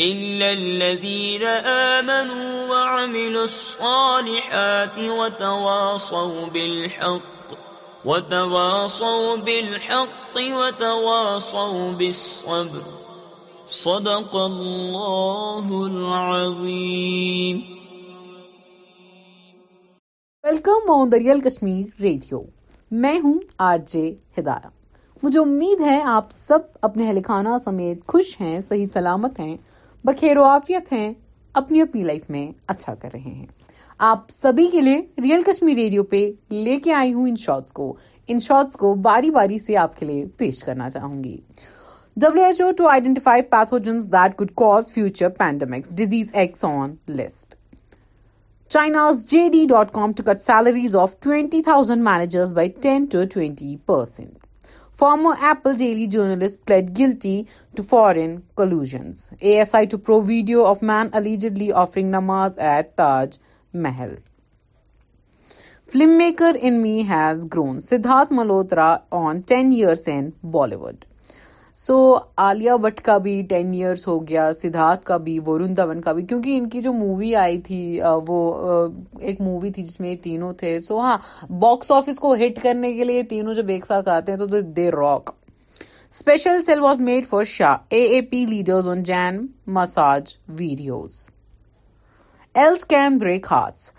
إلا الذين آمنوا وعملوا الصالحات وتواصوا وتواصوا وتواصوا بالحق بالحق بالصبر صدق welcome on the real Kashmir radio میں ہوں آر جے ہدایہ مجھے امید ہے آپ سب اپنے اہل خانہ سمیت خوش ہیں صحیح سلامت ہیں بخیر و آفیت ہیں اپنی اپنی لائف میں اچھا کر رہے ہیں آپ سبھی کے لیے ریئل کشمیر ریڈیو پہ لے کے آئی ہوں ان شارٹس کو ان شارٹس کو باری باری سے آپ کے لیے پیش کرنا چاہوں گی W H O to identify pathogens that could cause future pandemics disease X on list China's JD.com to cut salaries of 20,000 managers by 10 to 20 percent. Former Apple Daily journalist pled guilty to foreign collusions. ASI to Pro video of man allegedly offering namaz at Taj Mahal. Filmmaker in me has grown. Siddharth Malhotra on 10 years in Bollywood. So Alia Bhatt کا بھی ten years ہو گیا سدھارتھ کا بھی ورن دھون کا بھی کیونکہ ان کی جو مووی آئی تھی وہ ایک مووی تھی جس میں تینوں تھے سو ہاں باکس آفس کو ہٹ کرنے کے لیے تینوں جب ایک ساتھ آتے ہیں تو the rock special cell was made for Shah A A P leaders on Jain massage videos can break hearts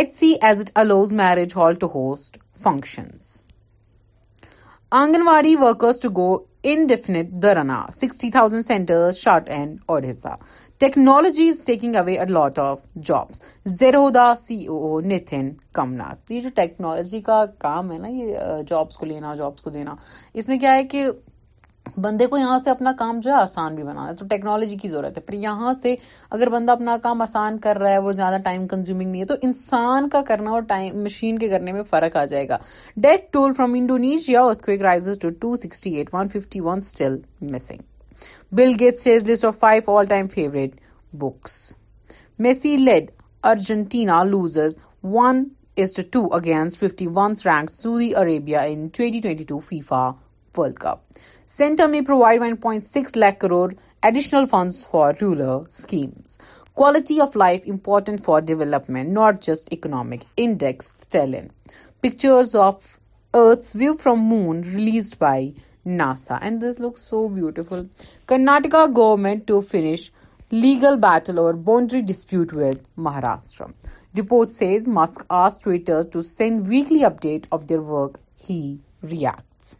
H C as it allows marriage hall to host functions anganwadi workers to go indefinite dharna sixty thousand centre short and اور حصہ technology is taking away lot of jobs zero the C Nitin Kamal Nath یہ جو technology کا کام ہے نا یہ jobs کو لینا جابس کو دینا اس میں کیا ہے کہ بندے کو یہاں سے اپنا کام جو ہے آسان بھی بنانا ہے تو ٹیکنالوجی کی ضرورت ہے پھر یہاں سے اگر بندہ اپنا کام آسان کر رہا ہے وہ زیادہ ٹائم کنزیومنگ نہیں ہے تو انسان کا کرنا اور ٹائم مشین کے کرنے میں فرق آ جائے گا death toll from Indonesia earthquake rises to two sixty eight one fifty one still missing Bill Gates says list of five all time favourite books Messi led Argentina loses one is two against fifty ones rank Saudi Arabia in twenty twenty two FIFA World Cup centre میں provide one point six lakh crore additional funds for rural schemes quality of life important for development not just economic index pictures of earth's view from moon released by NASA and this look so beautiful Karnataka government to finish legal battle over boundary dispute with Maharashtra report says Musk as Twitter to send weekly update of their work he reacts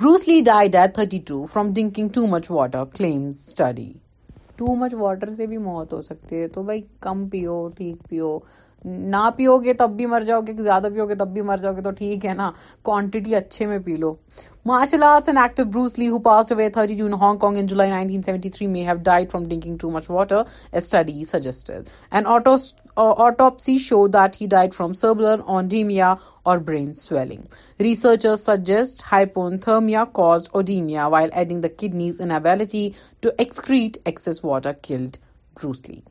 پیو گے پیو گے تو ٹھیک ہے نا quantity اچھے میں پی لو مارشل تھری میں autopsy showed that he died from cerebral edema or brain swelling. Researchers suggest hypothermia caused edema, while adding the kidney's inability to excrete excess water killed Bruce Lee.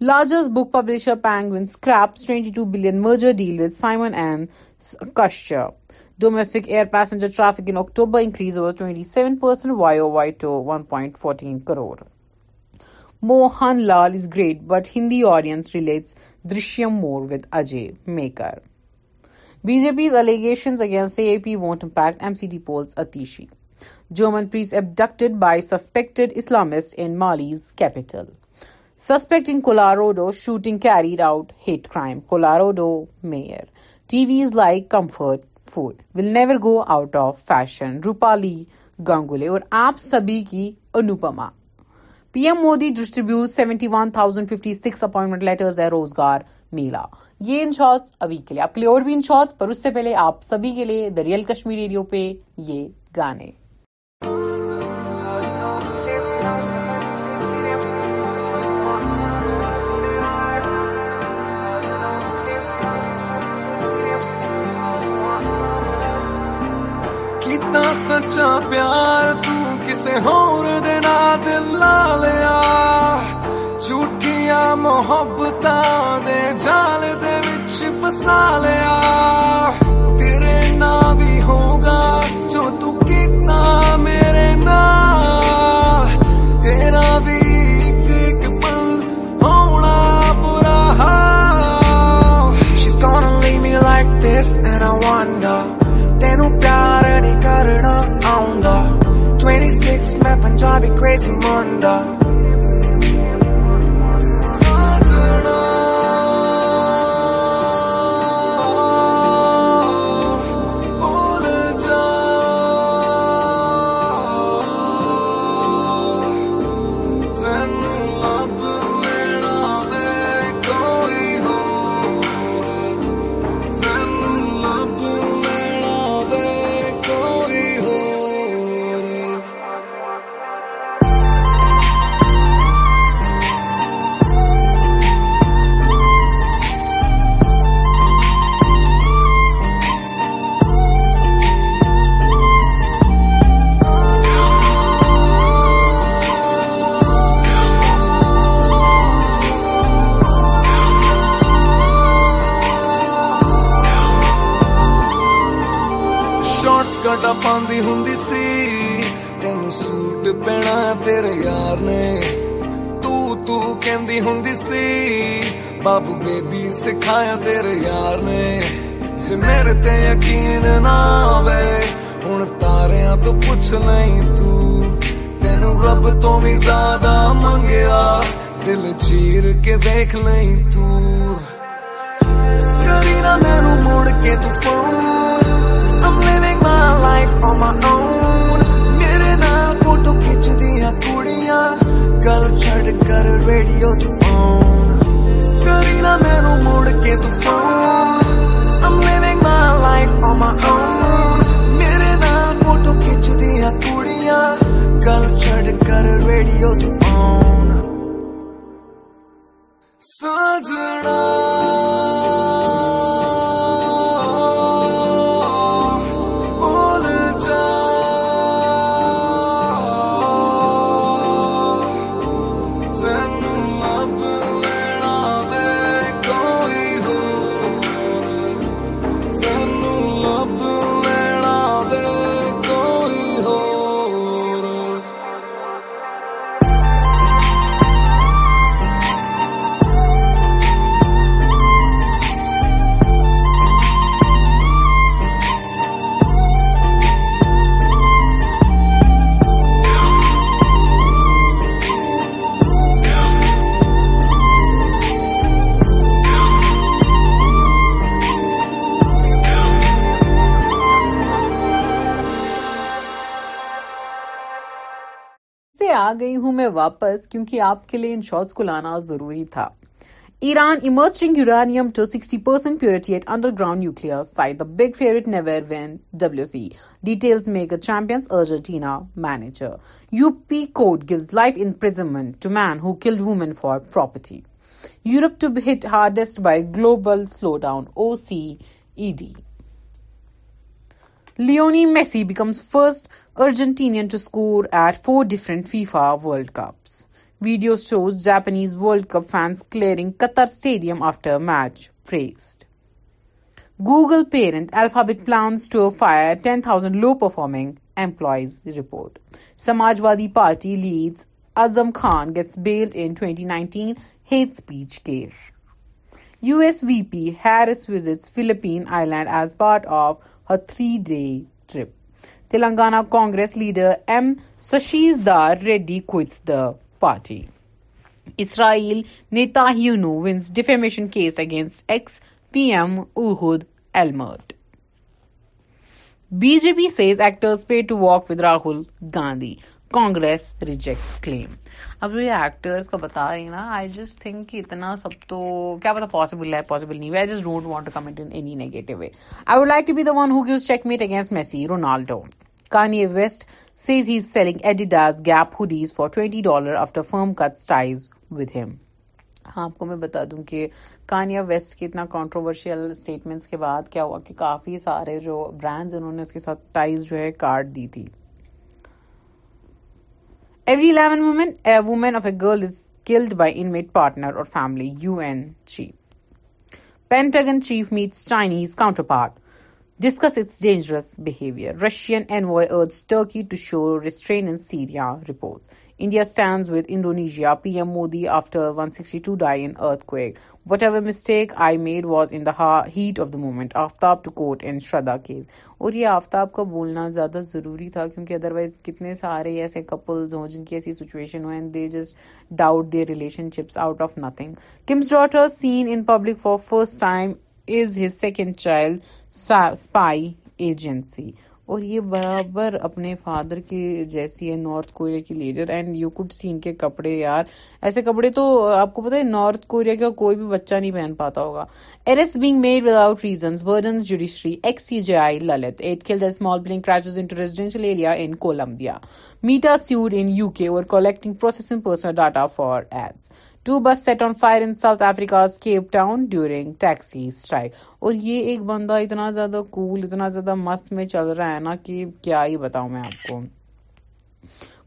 Largest book publisher Penguin scraps $22 billion merger deal with Simon & Schuster. Domestic air passenger traffic in October increased over 27% YoY to 1.14 crore. Mohanlal is great but Hindi audience relates دشمر B J P's allegation against vote impact M C D polls Atishi جومن praise abducted by suspect Islamist in Mali's capital suspect in Colorado shooting carried out hate crime Colorado mayor T V is like comfort food will never go out of fashion Rupali Ganguly اور آپ سبھی کی Anupamaa P M Modi distribute seventy one thousand fifty six appointment letters ہے روزگار میلہ یہ ان shorts ابھی کے لیے آپ کے لیے اور بھی ان شارٹس پر اس سے پہلے آپ سبھی کے لیے دریال ریئل کشمیر ریڈیو پہ یہ گانے سچا پیار تو دلالیا محبت ہوگا نا ترا بھی پل ہوا برا ہستان تیرا وانڈا تین پیار نی کرنا آؤ گا تری پنجابی کریزی منڈا ਕਹਿੰਦੀ ਹੁੰਦੀ ਸੀ ਬਾਬੂ ਬੇਬੀ ਸਿਖਾਇਆ ਤੇਰੇ ਯਾਰ ਨੇ ਜੇ ਮੇਰੇ ਤੇ ਯਕੀਨ ਨਾ ਆਵੇ ਹੁਣ ਤਾਰਿਆਂ ਤੋਂ ਪੁੱਛ ਲਈ ਤੂੰ ਤੈਨੂੰ ਰੱਬ ਤੋਂ ਵੀ ਜ਼ਿਆਦਾ ਮੰਗਿਆ ਦਿਲ ਚੀਰ ਕੇ ਵੇਖ ਲਈ ਤੂੰ ਕਰੀ ਨਾ ਮੈਨੂੰ ਮੁੜ ਕੇ ਤੂੰ phone I'm living my life on my own ਗੱਲ ਛੱਡ ਕਰ ਰੇਡੀਓ ਤੂੰ ਔਨ ਕਰੀ ਨਾ ਮੈਨੂੰ ਮੁੜ ਕੇ ਤੂੰ phone I'm living my life on my own واپس کیونکہ آپ کے لیے ان کو لانا ضروری تھا Iran emerging uranium to sixty percent purity at underground nuclear site the big never win W C details make اچن Argentina manager U P court gives life in to man who killed woman for property Europe to be hit hardest by global slowdown O C E D Lionel Messi becomes first Argentinian to score at 4 different FIFA World Cups. Video shows Japanese World Cup fans clearing Qatar Stadium after match praised. Google parent Alphabet plans to fire 10,000 low-performing employees, report. Samajwadi Party leads Azam Khan gets bailed in 2019 hate speech case. US VP Harris visits Philippine Island as part of her 3-day trip. Telangana Congress leader M Shashidhar Reddy quits the party Israel Netanyahu wins defamation case against ex P M Ehud Olmert B J P says actors pay to walk with Rahul Gandhi Congress rejects claim اب جو یہ actors کا بتا رہی نا I just think کہ اتنا سب تو کیا پتا پاسبل ہے پاسبل نہیں ہوئے I just don't want to comment in any negative way I would like to be the one who gives checkmate against Messi Ronaldo Kanye West says he's selling Adidas Gap hoodies for $20 after firm cuts ties with him. ہاں آپ کو میں بتا دوں کہ کانیا waste کے اتنا controversial statements کے بعد کیا ہوا کہ کافی سارے جو برانڈز انہوں نے اس کے ساتھ ٹائز جو ہے کارڈ دی تھی every eleven women women of a girl is killed by intimate partner or family U N chief Pentagon chief meets Chinese counterpart discuss its dangerous behaviour Russian Turkey to show restraint in Syria reports India stands with Indonesia P M Modi after one sixty two die earth whatever mistake I made was in heat of the moment Aftab to court in Shraddha case اور یہ آفتاب کا بولنا زیادہ ضروری تھا کیونکہ other wise کتنے سارے ایسے کپلز ہوں جن کی ایسی situation who and they just doubt their relationships out of nothing comes daughter seen in public for first time is his second child spy agency اور یہ برابر اپنے فادر کے جیسی ہے نارتھ کوریا کی leader and you could seen کے کپڑے یار ایسے کپڑے تو آپ کو پتہ ہے نارتھ کوریا کا کوئی بھی بچہ نہیں پہن پاتا ہوگا errors being made without reasons burdens judiciary ex C J I Lalit eight kill the small building crashes into residential area in Colombia Meta sued in U K over collecting processing personal data for ads two bus set on fire in south Africa's Cape Town during taxi strike اور یہ ایک بندہ اتنا زیادہ کول اتنا زیادہ مست میں چل رہا ہے نا کہ کیا ہی بتاؤں میں آپ کو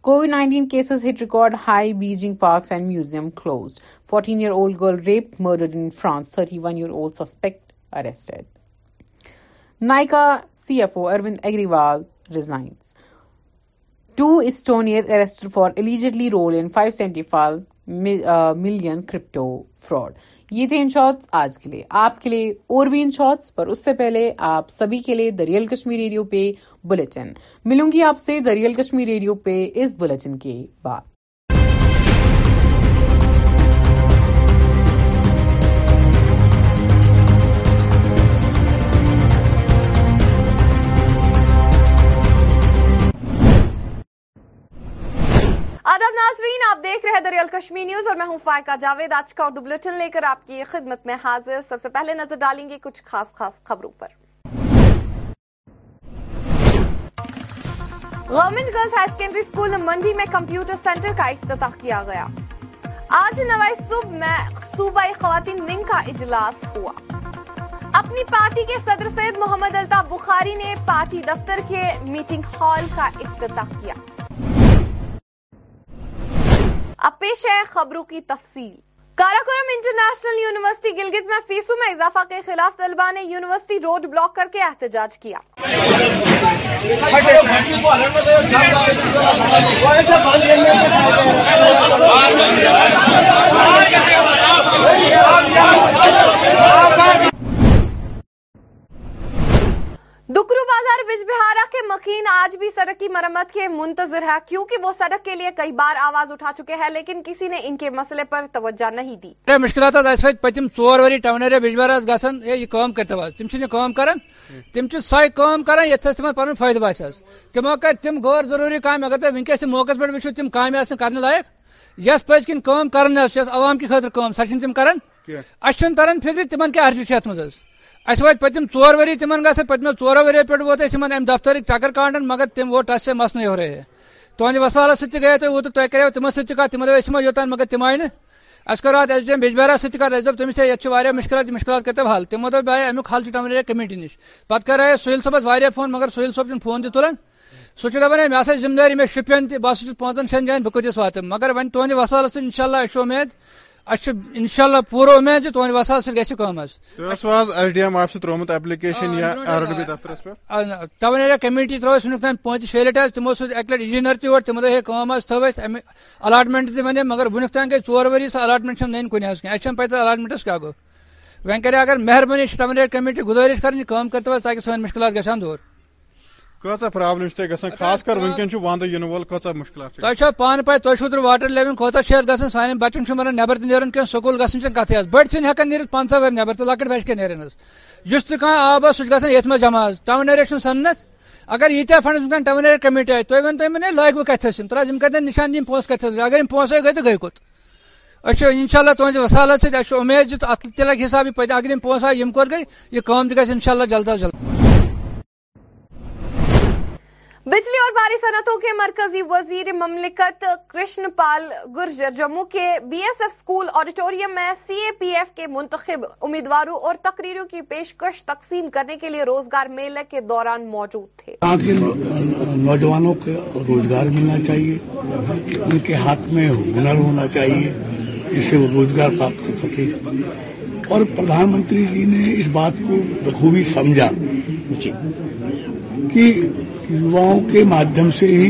Covid nineteen cases hit record high Beijing parks and museum close fourteen year year old old girl rape in in France thirty one suspect arrested arrested Nykaa C F O Arvind Agarwal resigns two Estonian for allegedly rule five million crypto fraud یہ تھے ان shorts آج کے لیے آپ کے لیے اور بھی ان شارٹس پر اس سے پہلے آپ سبھی کے لیے دریال کشمیر ریڈیو پہ بلٹن ملوں گی آپ سے دریال کشمیر ریڈیو پہ اس بلٹن کے بعد آداب ناظرین آپ دیکھ رہے دریال کشمیر نیوز اور میں ہوں فائقہ جاوید آج کا لے کر آپ کی خدمت میں حاضر سب سے پہلے نظر ڈالیں گے کچھ خاص خاص خبروں پر government girls higher secondary school Mandi میں کمپیوٹر سینٹر کا افتتاح کیا گیا آج نوائی صبح میں صوبائی خواتین ونگ کا اجلاس ہوا اپنی پارٹی کے صدر سید محمد الطاف بخاری نے پارٹی دفتر کے میٹنگ ہال کا افتتاح کیا اب پیش ہے خبروں کی تفصیل کاراکورم انٹرنیشنل یونیورسٹی گلگت میں فیسو میں اضافہ کے خلاف طلبہ نے یونیورسٹی روڈ بلاک کر کے احتجاج کیا دکرو بازار بجبہارا کے مکین آج بھی سڑک کی مرمت کے منتظر ہے کیونکہ وہ سڑک کے لیے کئی بار آواز اٹھا چکے ہیں لیکن کسی نے ان کے مسئلے پر توجہ نہیں دی مشکلات پتم ژور وری ٹاونر بجبہارا گھن یہ کام کرتو حظ تم کام کران تم سوے کام کران یہ تم پن فائدہ باسے حظ تمو کر تم غیر ضروری کام اگر تم ونکس موقع پہ وچھو تم کام آسن کرنے لائق یس پز کن کام کرن حظ یس عوام کی خاطر کام سہ تم کران اچھن ترن فکر تمہن کیا حرج چھ ات اس وات پتم ور وری تمن گھن پتمو ورو وری پہ ووت تمن ام دفترک چکر کانڈن مگر تم ووت اس سے مسن ہو رہے تہندِ وسالس سی گیا تھی اوتر تھی کرو تمہ سات کت تم دہ یوتان مگر تم آئی اس کور ات ایس ڈی ایم بجبارا ست کت دپ تمس یہ مشکلات جی مشکلات کرو حل تمو دے امیک حل ٹمریا کمیٹی نش پہ کرے سہیل صبس واریا فون مگر سہیل صب فون تہ تلان سہ دپان ہے مے شپین تہ بہت پانچن شین جائن بہٕ کۭتِس واتہٕ مگر وۄنۍ تہندِ وسالس سۭتۍ اِنشاء اللہ اَسہِ چھُ اُمید اچھا اِنشاء اللہ بی دفترس تہوا سکیشی ایریا کمیٹی تیس وان پانچ شیٹ تمہیں الاٹمنٹ انٹمیٹ تنہا مگر ویک تین گئی ٹور وری سو الاٹمین نینی کنسل الاٹمنٹس کیا گو وی کری اگر مہربانی کمیٹی گزش کرا تاکہ سنگ مشکلات گھر دور تین تر واٹر لیول كو گانا سانے بچہ مرہ نیس سكل گتھ بچے ہیر پنچہ وری نبی ناس تب آپ ستھی مس جمع ٹونی سنت اگر اِیتیاں فنڈز ٹون كمٹی آئے تیون تم نا لگوا كت نشان دن پہنچ كت اگر پہ گئی تو گئی كو اچھا اِنشاء اللہ وسالت وصال سات اچھے اُمید لگی پہ اگر پوسٹ كو گئی اِنشاء اللہ جلد از جلد بجلی اور باری صنعتوں کے مرکزی وزیر مملکت کرشن پال گرجر جموں کے B S F school auditorium میں سی اے پی ایف کے منتخب امیدواروں اور تقریروں کی پیشکش تقسیم کرنے کے لیے روزگار میلہ کے دوران موجود تھے نوجوانوں کو روزگار ملنا چاہیے ان کے ہاتھ میں ہنر ہونا چاہیے اس سے وہ روزگار پراپت کر سکے اور پردھان منتری جی نے اس بات کو بخوبی سمجھا جی۔ کہ یواؤں کے مادم سے ہی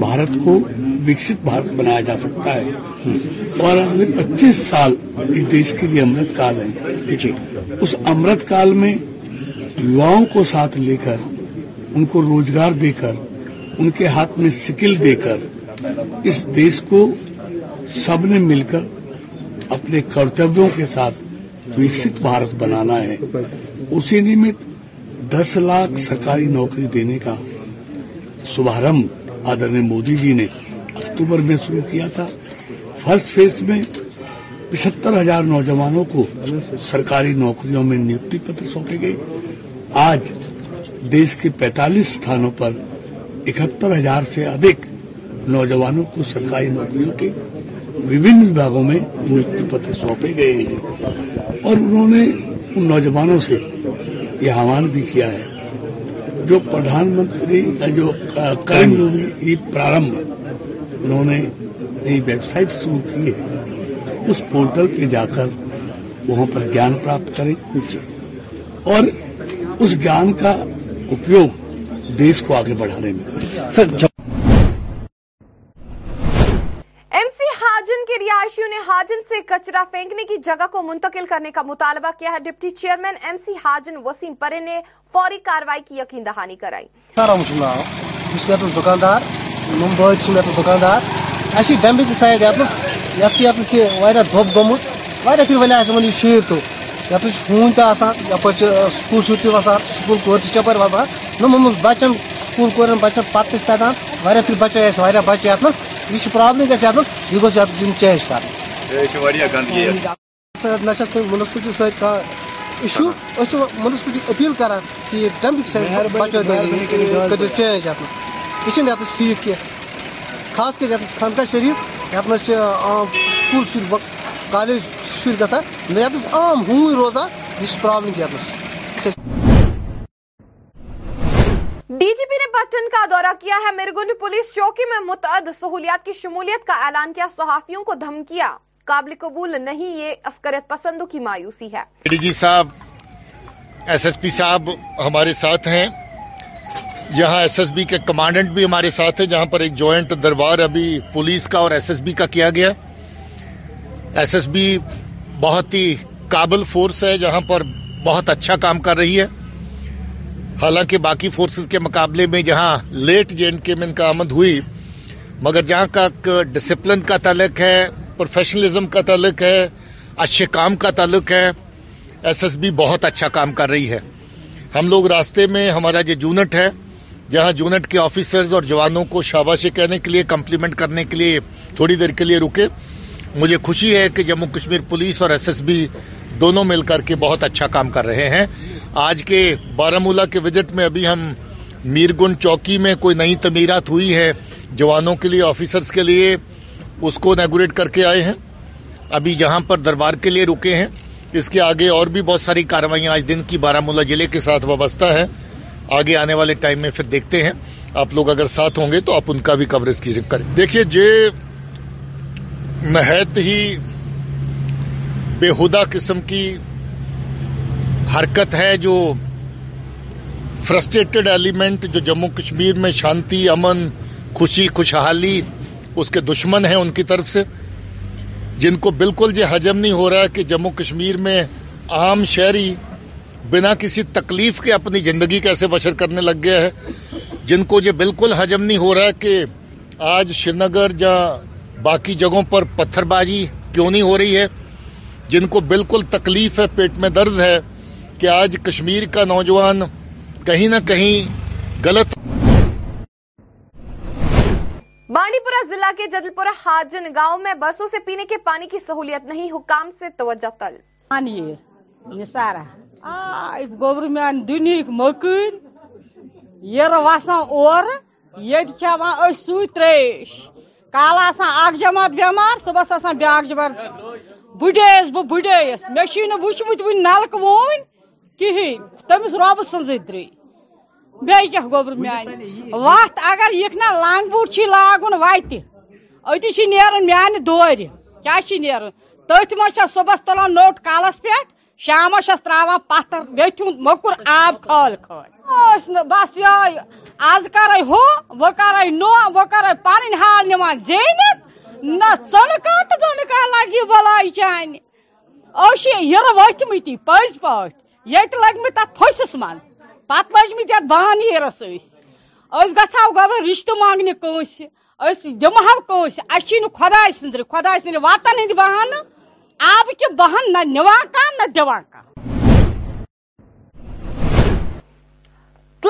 بھارت کو وکسط بھارت بنایا جا سکتا ہے اور اگلے پچیس سال اس دیش کے لیے امرت کا جی۔ اس امرت کا یووا کو ساتھ لے کر ان کو روزگار دے کر ان کے ہاتھ میں سکل دے کر اس دیش کو سب نے مل کر اپنے کرتو کے ساتھ وکست بھارت بنانا ہے اسی نمت دس لاکھ سرکاری نوکری دینے کا شارم آدر مودی جی نے اکتوبر میں شروع کیا تھا فرسٹ فیز میں پچہتر ہزار نوجوانوں کو سرکاری نوکریوں میں نیوکتی پتر سونپے گئے آج دیش کے پینتالیس ستھانوں پر اکہتر ہزار سے ادھک نوجوانوں کو سرکاری نوکریوں کے ونگوں میں نیوکتی پتر سونپے گئے ہیں اور انہوں نے ان نوجوانوں سے یہ حوال بھی کیا ہے جو پردھان منتری جو کرم یوگی پرارمبھ انہوں نے نئی ویب سائٹ شروع کی ہے اس پورٹل پہ جا کر وہاں پر جان پراپت کریں اور اس جان کا اپیوگ دیش کو آگے بڑھانے میں سر سے کچرا پھینکنے کی جگہ کو منتقل کرنے کا مطالبہ کیا ہے deputy chairman M C Hajin Waseem Parray نے فوری کاروائی کی یقین دہانی کرائی دکاندار دکاندار کرائیں دب سکول خون بچن پتہ پھر بچے بچے یتنس پہنس یتنس کر جی۔ ہاں۔ اپیل عام ہر روزان یہ ڈی جی پی نے پٹن کا دورہ کیا ہے میرگنج پولیس چوکی میں متعدد سہولیات کی شمولیت کا اعلان کیا صحافیوں کو دھمکیا قابل قبول نہیں یہ پسندوں کی مایوسی ہے ڈی جی صاحب ایس ایس پی صاحب ہمارے ساتھ ہیں یہاں ایس ایس بی کے کمانڈنٹ بھی ہمارے ساتھ ہیں جہاں پر ایک جوائنٹ دربار ابھی پولیس کا کا اور ایس ایس ایس بی کیا گیا ایس بی بہت ہی قابل فورس ہے جہاں پر بہت اچھا کام کر رہی ہے حالانکہ باقی فورسز کے مقابلے میں جہاں لیٹ جے کے ان کا آمد ہوئی مگر جہاں کا ڈسپلن کا تعلق ہے پروفیشنلزم کا تعلق ہے اچھے کام کا تعلق ہے ایس ایس بی بہت اچھا کام کر رہی ہے ہم لوگ راستے میں ہمارا جو یونٹ ہے جہاں یونٹ کے آفیسرز اور جوانوں کو شاباشی کہنے کے لیے کمپلیمنٹ کرنے کے لیے تھوڑی دیر کے لیے رکے مجھے خوشی ہے کہ جموں کشمیر پولیس اور ایس ایس بی دونوں مل کر کے بہت اچھا کام کر رہے ہیں آج کے بارہ ملا کے وزٹ میں ابھی ہم میرگن چوکی میں کوئی نئی تعمیرات ہوئی ہے جوانوں کے لیے آفیسرز کے لیے اس کو انیگوریٹ کر کے آئے ہیں ابھی جہاں پر دربار کے لیے رکے ہیں اس کے آگے اور بھی بہت ساری کاروائیاں آج دن کی بارہ مولہ ضلع کے ساتھ وابستہ ہیں آگے آنے والے ٹائم میں پھر دیکھتے ہیں آپ لوگ اگر ساتھ ہوں گے تو آپ ان کا بھی کوریج کی کریں دیکھیے جے نہایت ہی بےہودہ قسم کی حرکت ہے جو فرسٹریٹڈ ایلیمنٹ جو جموں کشمیر میں شانتی امن خوشی خوشحالی اس کے دشمن ہیں ان کی طرف سے جن کو بالکل یہ حجم نہیں ہو رہا کہ جموں کشمیر میں عام شہری بنا کسی تکلیف کے اپنی زندگی کیسے بشر کرنے لگ گیا ہے جن کو یہ بالکل حجم نہیں ہو رہا کہ آج شری نگر یا باقی جگہوں پر پتھر بازی کیوں نہیں ہو رہی ہے جن کو بالکل تکلیف ہے پیٹ میں درد ہے کہ آج کشمیر کا نوجوان کہیں نہ کہیں غلط بانڈی پورہ ضلع کے جدل پورہ حاجن گاؤں میں بسوں سے پینے کے پانی کی سہولیت نہیں حکام سے توجہ تل پانی یہ سارا گورمین دنیک مکر یہ وسان اور یہ چوان اس سو تریش کال آسان اک جماعت بیمار صبح آسان بیاکھ جماعت بڑیس بہ بڑیس مے چھ نہ وچمت ون نلکہ وون کہین تمس رب سن زدری بیٚیہِ کیٛاہ گوٚبُر بیبر وَتھ اگر لنٛگ لاگُن وَتہِ أتی دورِ کیٛاہ لانگ بوٹ تٔتھۍ منٛز چھَس نور تُلان نوٚٹ کَلَس پٮ۪ٹھ شامَس چھَس ترٛاوان پامس ویٚتھِ ہُنٛد موٚکُر آب کھٲل کھٲل ٲسۍ نہٕ بَس یہ آز کَرَے کَرَے کَرَے ہُہ وۄنۍ وۄنۍ پَنٕنۍ حال نِوان زیٖنِتھ نہ ژٕنہٕ کانٛہہ کانٛہہ تہٕ بۄنہٕ لَگہِ بَلاے چانہِ أسۍ چھِ نیندی بلائی پٔزۍ پٲٹھۍ ییٚتہِ لٔگۍ پیت تَتھ پھٔسِس منٛز پتہ لان ہیرس اِس گاؤں رشتہ مانگنے دمہاس اچھے خدا سندر خدا سندر وتن ہند نہ آب چی نہ نواں کھانا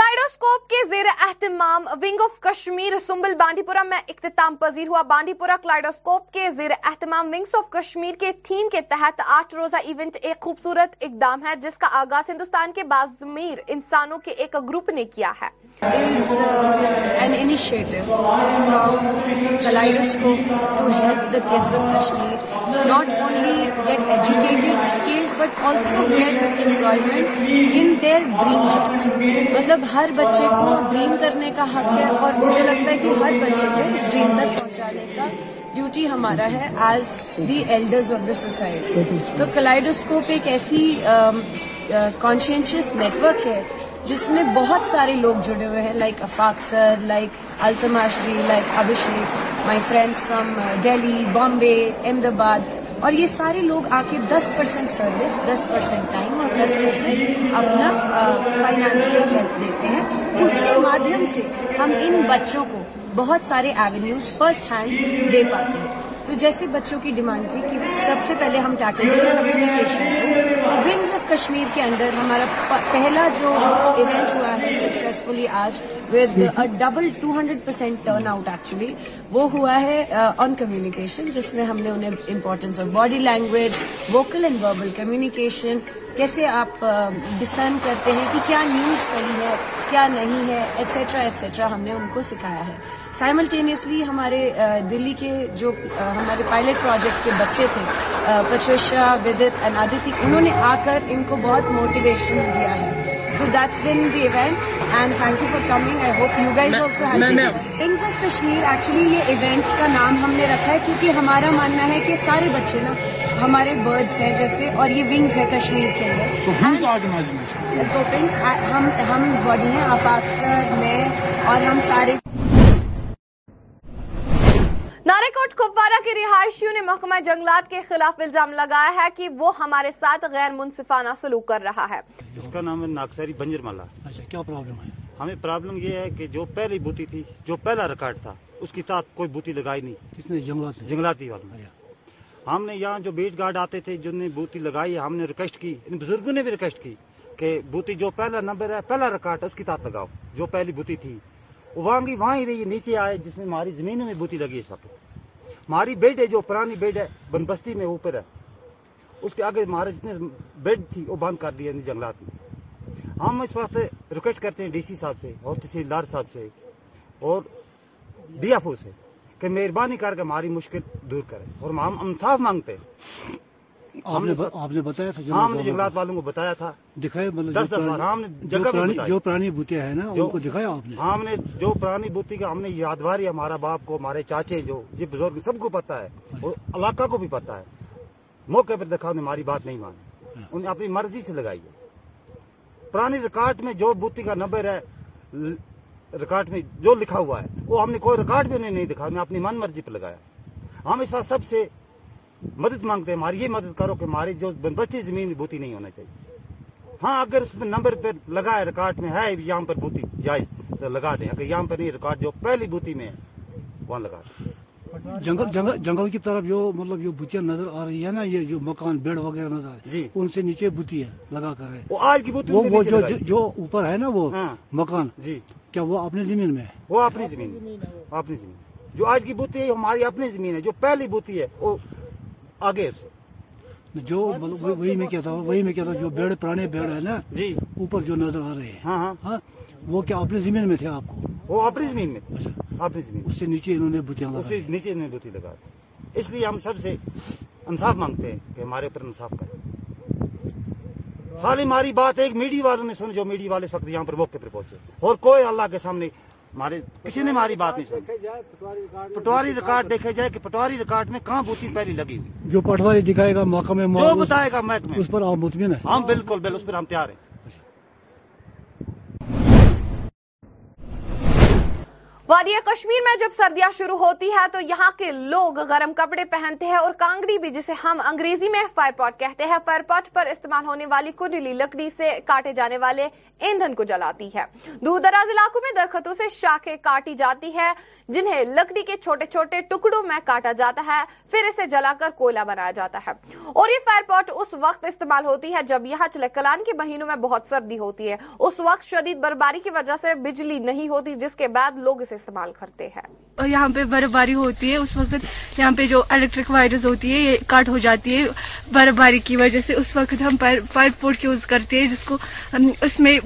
کلائڈوسکوپ کے زیر اہتمام ونگ آف کشمیر سنبل بانڈی پورہ میں اختتام پذیر ہوا بانڈی پورہ کلائیڈوسکوپ کے زیر اہتمام ونگز آف کشمیر کے تھیم کے تحت آٹھ روزہ ایونٹ ایک خوبصورت اقدام ہے جس کا آغاز ہندوستان کے بازمیر انسانوں کے ایک گروپ نے کیا ہے مطلب ہر ہر بچے کو ڈریم کرنے کا حق ہے اور مجھے لگتا ہے کہ ہر بچے کو اس ڈریم تک پہنچانے کا ڈیوٹی ہمارا ہے as the elders of the society تو کلائڈوسکوپ ایک ایسی کانشینشیس نیٹورک ہے جس میں بہت سارے لوگ جڑے ہوئے ہیں like Afaq sir like التماشری like Abhishek my friends from Delhi Bombay Ahmedabad اور یہ سارے لوگ آ کے دس پرسینٹ سروس دس پرسینٹ ٹائم اور دس پرسینٹ اپنا فائنانشیل ہیلپ دیتے ہیں اس کے مادھیم سے ہم ان بچوں کو بہت سارے ایونیوز فرسٹ ہینڈ دے پاتے ہیں تو جیسے بچوں کی ڈیمانڈ تھی کہ سب سے پہلے ہم چاہتے تھے کمیونیکیشن ونگز آف کشمیر کے اندر ہمارا پہلا جو ایونٹ ہوا ہے سکسیسفلی آج with double two hundred percent turnout actually وہ ہوا ہے آن uh, کمیونیکیشن جس میں ہم نے انہیں importance of body language vocal and verbal communication کیسے آپ ڈسرن uh, کرتے ہیں کہ کیا نیوز صحیح ہے کیا نہیں ہے ایٹسٹرا ایٹسٹرا ہم نے ان کو سکھایا ہے سائملٹینیسلی ہمارے uh, دلی کے جو ہمارے پائلٹ پروجیکٹ کے بچے تھے پرچوشا ودت انادتی انہوں نے آ کر ان کو بہت موٹیویشن دیا ہے so that's been the event and thank you for coming I hope you happenings of Kashmir actually یہ ایونٹ کا نام ہم نے رکھا ہے کیونکہ ہمارا ماننا ہے کہ سارے بچے نا ہمارے برڈس ہیں جیسے اور یہ ونگز ہیں کشمیر کے لیے ہم باڈی بڑی آفاقسر میں اور ہم سارے کپوارہ کے رہائشیوں نے محکمہ جنگلات کے خلاف الزام لگایا ہے کہ وہ ہمارے ساتھ غیر منصفانہ سلوک کر رہا ہے اس کا نام ہے ناکسری بنجر مالا اچھا، کیا پرابلم ہے ہمیں پرابلم یہ ہے کہ جو پہلی بوتی تھی جو پہلا ریکارڈ تھا اس کی ساتھ کوئی بوتی لگائی نہیں کس نے جنگلاتی اچھا۔ ہم نے یہاں جو بیٹ گارڈ آتے تھے جن نے بوتی لگائی ہم نے ریکویسٹ کی ان بزرگوں نے بھی ریکویسٹ کی کہ بوتی جو پہلا نمبر ہے پہلا ریکارڈ اس کی ساتھ لگاؤ جو پہلی بوتی تھی وہاں ہی رہی نیچے آئے جس میں ہماری زمینوں میں بوٹی لگی ہے سب ہماری بیڈ ہے جو پرانی بیڈ ہے بن بستی میں اوپر ہے اس کے آگے ہمارے جتنے بیڈ تھی وہ بند کر دیے جنگلات میں ہم اس وقت ریکویسٹ کرتے ہیں ڈی سی صاحب سے اور تحصیلدار صاحب سے اور ڈی ایف او سے کہ مہربانی کر کے ہماری مشکل دور کریں اور ہم انصاف مانگتے ہیں آپ نے بتایا تھا ہم نے جنگلات والوں کو بتایا تھا دکھایا مطلب جو پرانی بوتیاں ہیں نا ان کو دکھایا آپ نے ہم نے جو پرانی بوتی کا ہم نے یادواری ہمارا باپ کو ہمارے چاچے جو یہ بزرگ سب کو پتا ہے اور علاقہ کو بھی پتا ہے موقع پر دکھا انہیں ہماری بات نہیں مانی انہیں اپنی مرضی سے لگائی ہے پرانی ریکارڈ میں جو بوتی کا نمبر ہے ریکارڈ میں جو لکھا ہوا ہے وہ ہم نے کوئی ریکارڈ بھی انہیں نہیں دکھا میں اپنی من مرضی پر لگایا ہم اس سب سے مدد مانگتے ہیں ہماری یہ مدد کرو کہ ہماری جو بچی زمین بوتی نہیں ہونا چاہیے ہاں اگر اس میں نمبر لگا ہے ریکارڈ میں ہے یہاں پر بوتی تو لگا دیں اگر یہاں پر نہیں ریکارڈ جو پہلی بوتی میں ہے وہاں لگا دیں جنگل جنگل جنگل کی طرف جو مطلب جو بوتیاں نظر آ رہی ہے نا یہ جو مکان بیڈ وغیرہ نظر آ جی ان سے نیچے بوتی ہے لگا کر آج کی بوتی وہ جو اوپر ہے نا وہ ہاں۔ مکان جی کیا وہ اپنی زمین میں وہ اپنی زمین جو آج کی بوتی ہے ہماری اپنی زمین ہے جو پہلی بوتی ہے وہ آگے جو مطلب وہی میں کہتا ہوں وہی میں کہتا ہوں جو بیڑ پرانے بیڑ ہے نا جی اوپر جو نظر آ رہے ہیں ہاں، ہاں۔ ہاں، وہ کیا اپنی زمین میں تھے آپ کو وہ اپنی زمین میں اچھا۔ اپنی زمین اس سے نیچے انہوں نے بوتیاں اس سے نیچے انہوں نے بوتی لگا اس لیے ہم سب سے انصاف مانگتے ہیں کہ ہمارے اوپر انصاف کریں خالی ہماری بات ایک میڈی والوں نے سن جو میڈی والے اس وقت یہاں پر موقع پر پہنچے اور کوئی اللہ کے سامنے ہمارے کسی نے ہماری بات نہیں سنی پٹواری ریکارڈ دیکھے جائے کہ پٹواری ریکارڈ میں کہاں بوتی پہلی لگی ہوئی جو پٹواری دکھائے گا محکمہ جو بتائے گا ہیں ہم بالکل اس پر ہم تیار ہیں وادی کشمیر میں جب سردیاں شروع ہوتی ہے تو یہاں کے لوگ گرم کپڑے پہنتے ہیں اور کانگڑی بھی جسے ہم انگریزی میں فائر پوٹ کہتے ہیں فائر پوٹ پر استعمال ہونے والی لکڑی سے کاٹے جانے والے ایندھن کو جلاتی ہے دور دراز علاقوں میں درختوں سے شاخیں کاٹی جاتی ہے جنہیں لکڑی کے چھوٹے چھوٹے ٹکڑوں میں کاٹا جاتا ہے پھر اسے جلا کر کوئلہ بنایا جاتا ہے اور یہ فائر پوٹ اس وقت استعمال ہوتی ہے جب یہاں چلکلان کے مہینوں میں بہت سردی ہوتی ہے اس وقت شدید برباری کی وجہ سے بجلی نہیں ہوتی جس کے بعد لوگ اسے استعمال کرتے ہیں اور یہاں پہ برف باری ہوتی ہے اس وقت یہاں پہ جو الیکٹرک وائرز ہوتی ہے یہ کٹ ہو جاتی ہے برف باری کی وجہ سے اس وقت ہم فائر فوڈ یوز کرتے ہیں جس کو اس میں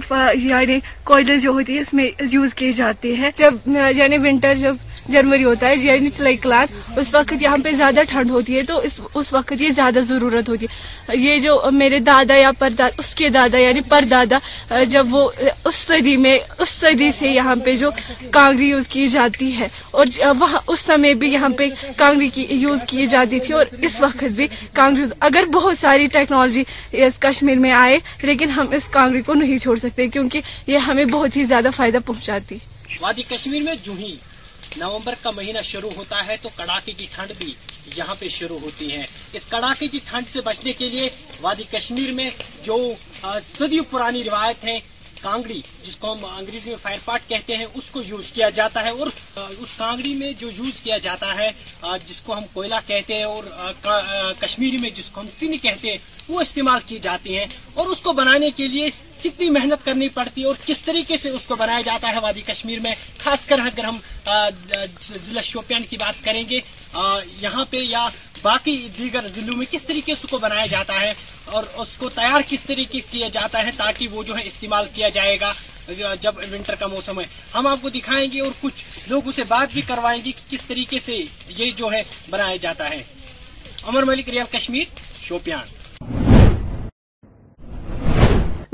یعنی کوئلر جو ہوتی ہے اس میں یوز کی جاتی ہے جب یعنی ونٹر جب جنوری ہوتا ہے یعنی چلائی کلاس اس وقت یہاں پہ زیادہ ٹھنڈ ہوتی ہے تو اس وقت یہ زیادہ ضرورت ہوتی ہے یہ جو میرے دادا یا پر اس کے دادا یعنی پر دادا جب وہ اس صدی میں اس صدی سے یہاں پہ جو کانگری یوز کی جاتی ہے اور وہاں اس سمے بھی یہاں پہ کانگری کی یوز کی جاتی تھی اور اس وقت بھی کانگری یوز اگر بہت ساری ٹیکنالوجی اس کشمیر میں آئے لیکن ہم اس کانگری کو نہیں چھوڑ سکتے کیونکہ یہ ہمیں بہت ہی زیادہ فائدہ پہنچاتی کشمیر میں جڑی نومبر کا مہینہ شروع ہوتا ہے تو کڑاکے کی ٹھنڈ بھی یہاں پہ شروع ہوتی ہے اس کڑاکے کی ٹھنڈ سے بچنے کے لیے وادی کشمیر میں جو صدیوں پرانی روایت ہے کانگڑی جس کو ہم انگریزی میں فائر پارٹ کہتے ہیں اس کو یوز کیا جاتا ہے اور اس کانگڑی میں جو یوز کیا جاتا ہے جس کو ہم کوئلہ کہتے ہیں اور کشمیری میں جس کو ہم چینی کہتے ہیں وہ استعمال کی جاتی ہیں اور اس کو بنانے کے لیے کتنی محنت کرنی پڑتی ہے اور کس طریقے سے اس کو بنایا جاتا ہے وادی کشمیر میں خاص کر اگر ہم ضلع شوپین کی بات کریں گے یہاں پہ یا باقی دیگر ضلعوں میں کس طریقے سے اس کو بنایا جاتا ہے اور اس کو تیار کس طریقے سے کیا جاتا ہے تاکہ وہ جو ہے استعمال کیا جائے گا جب ونٹر کا موسم ہے ہم آپ کو دکھائیں گے اور کچھ لوگ اسے بات بھی کروائیں گے کہ کس طریقے سے یہ جو ہے بنایا جاتا ہے عمر ملک ریال کشمیر شوپیان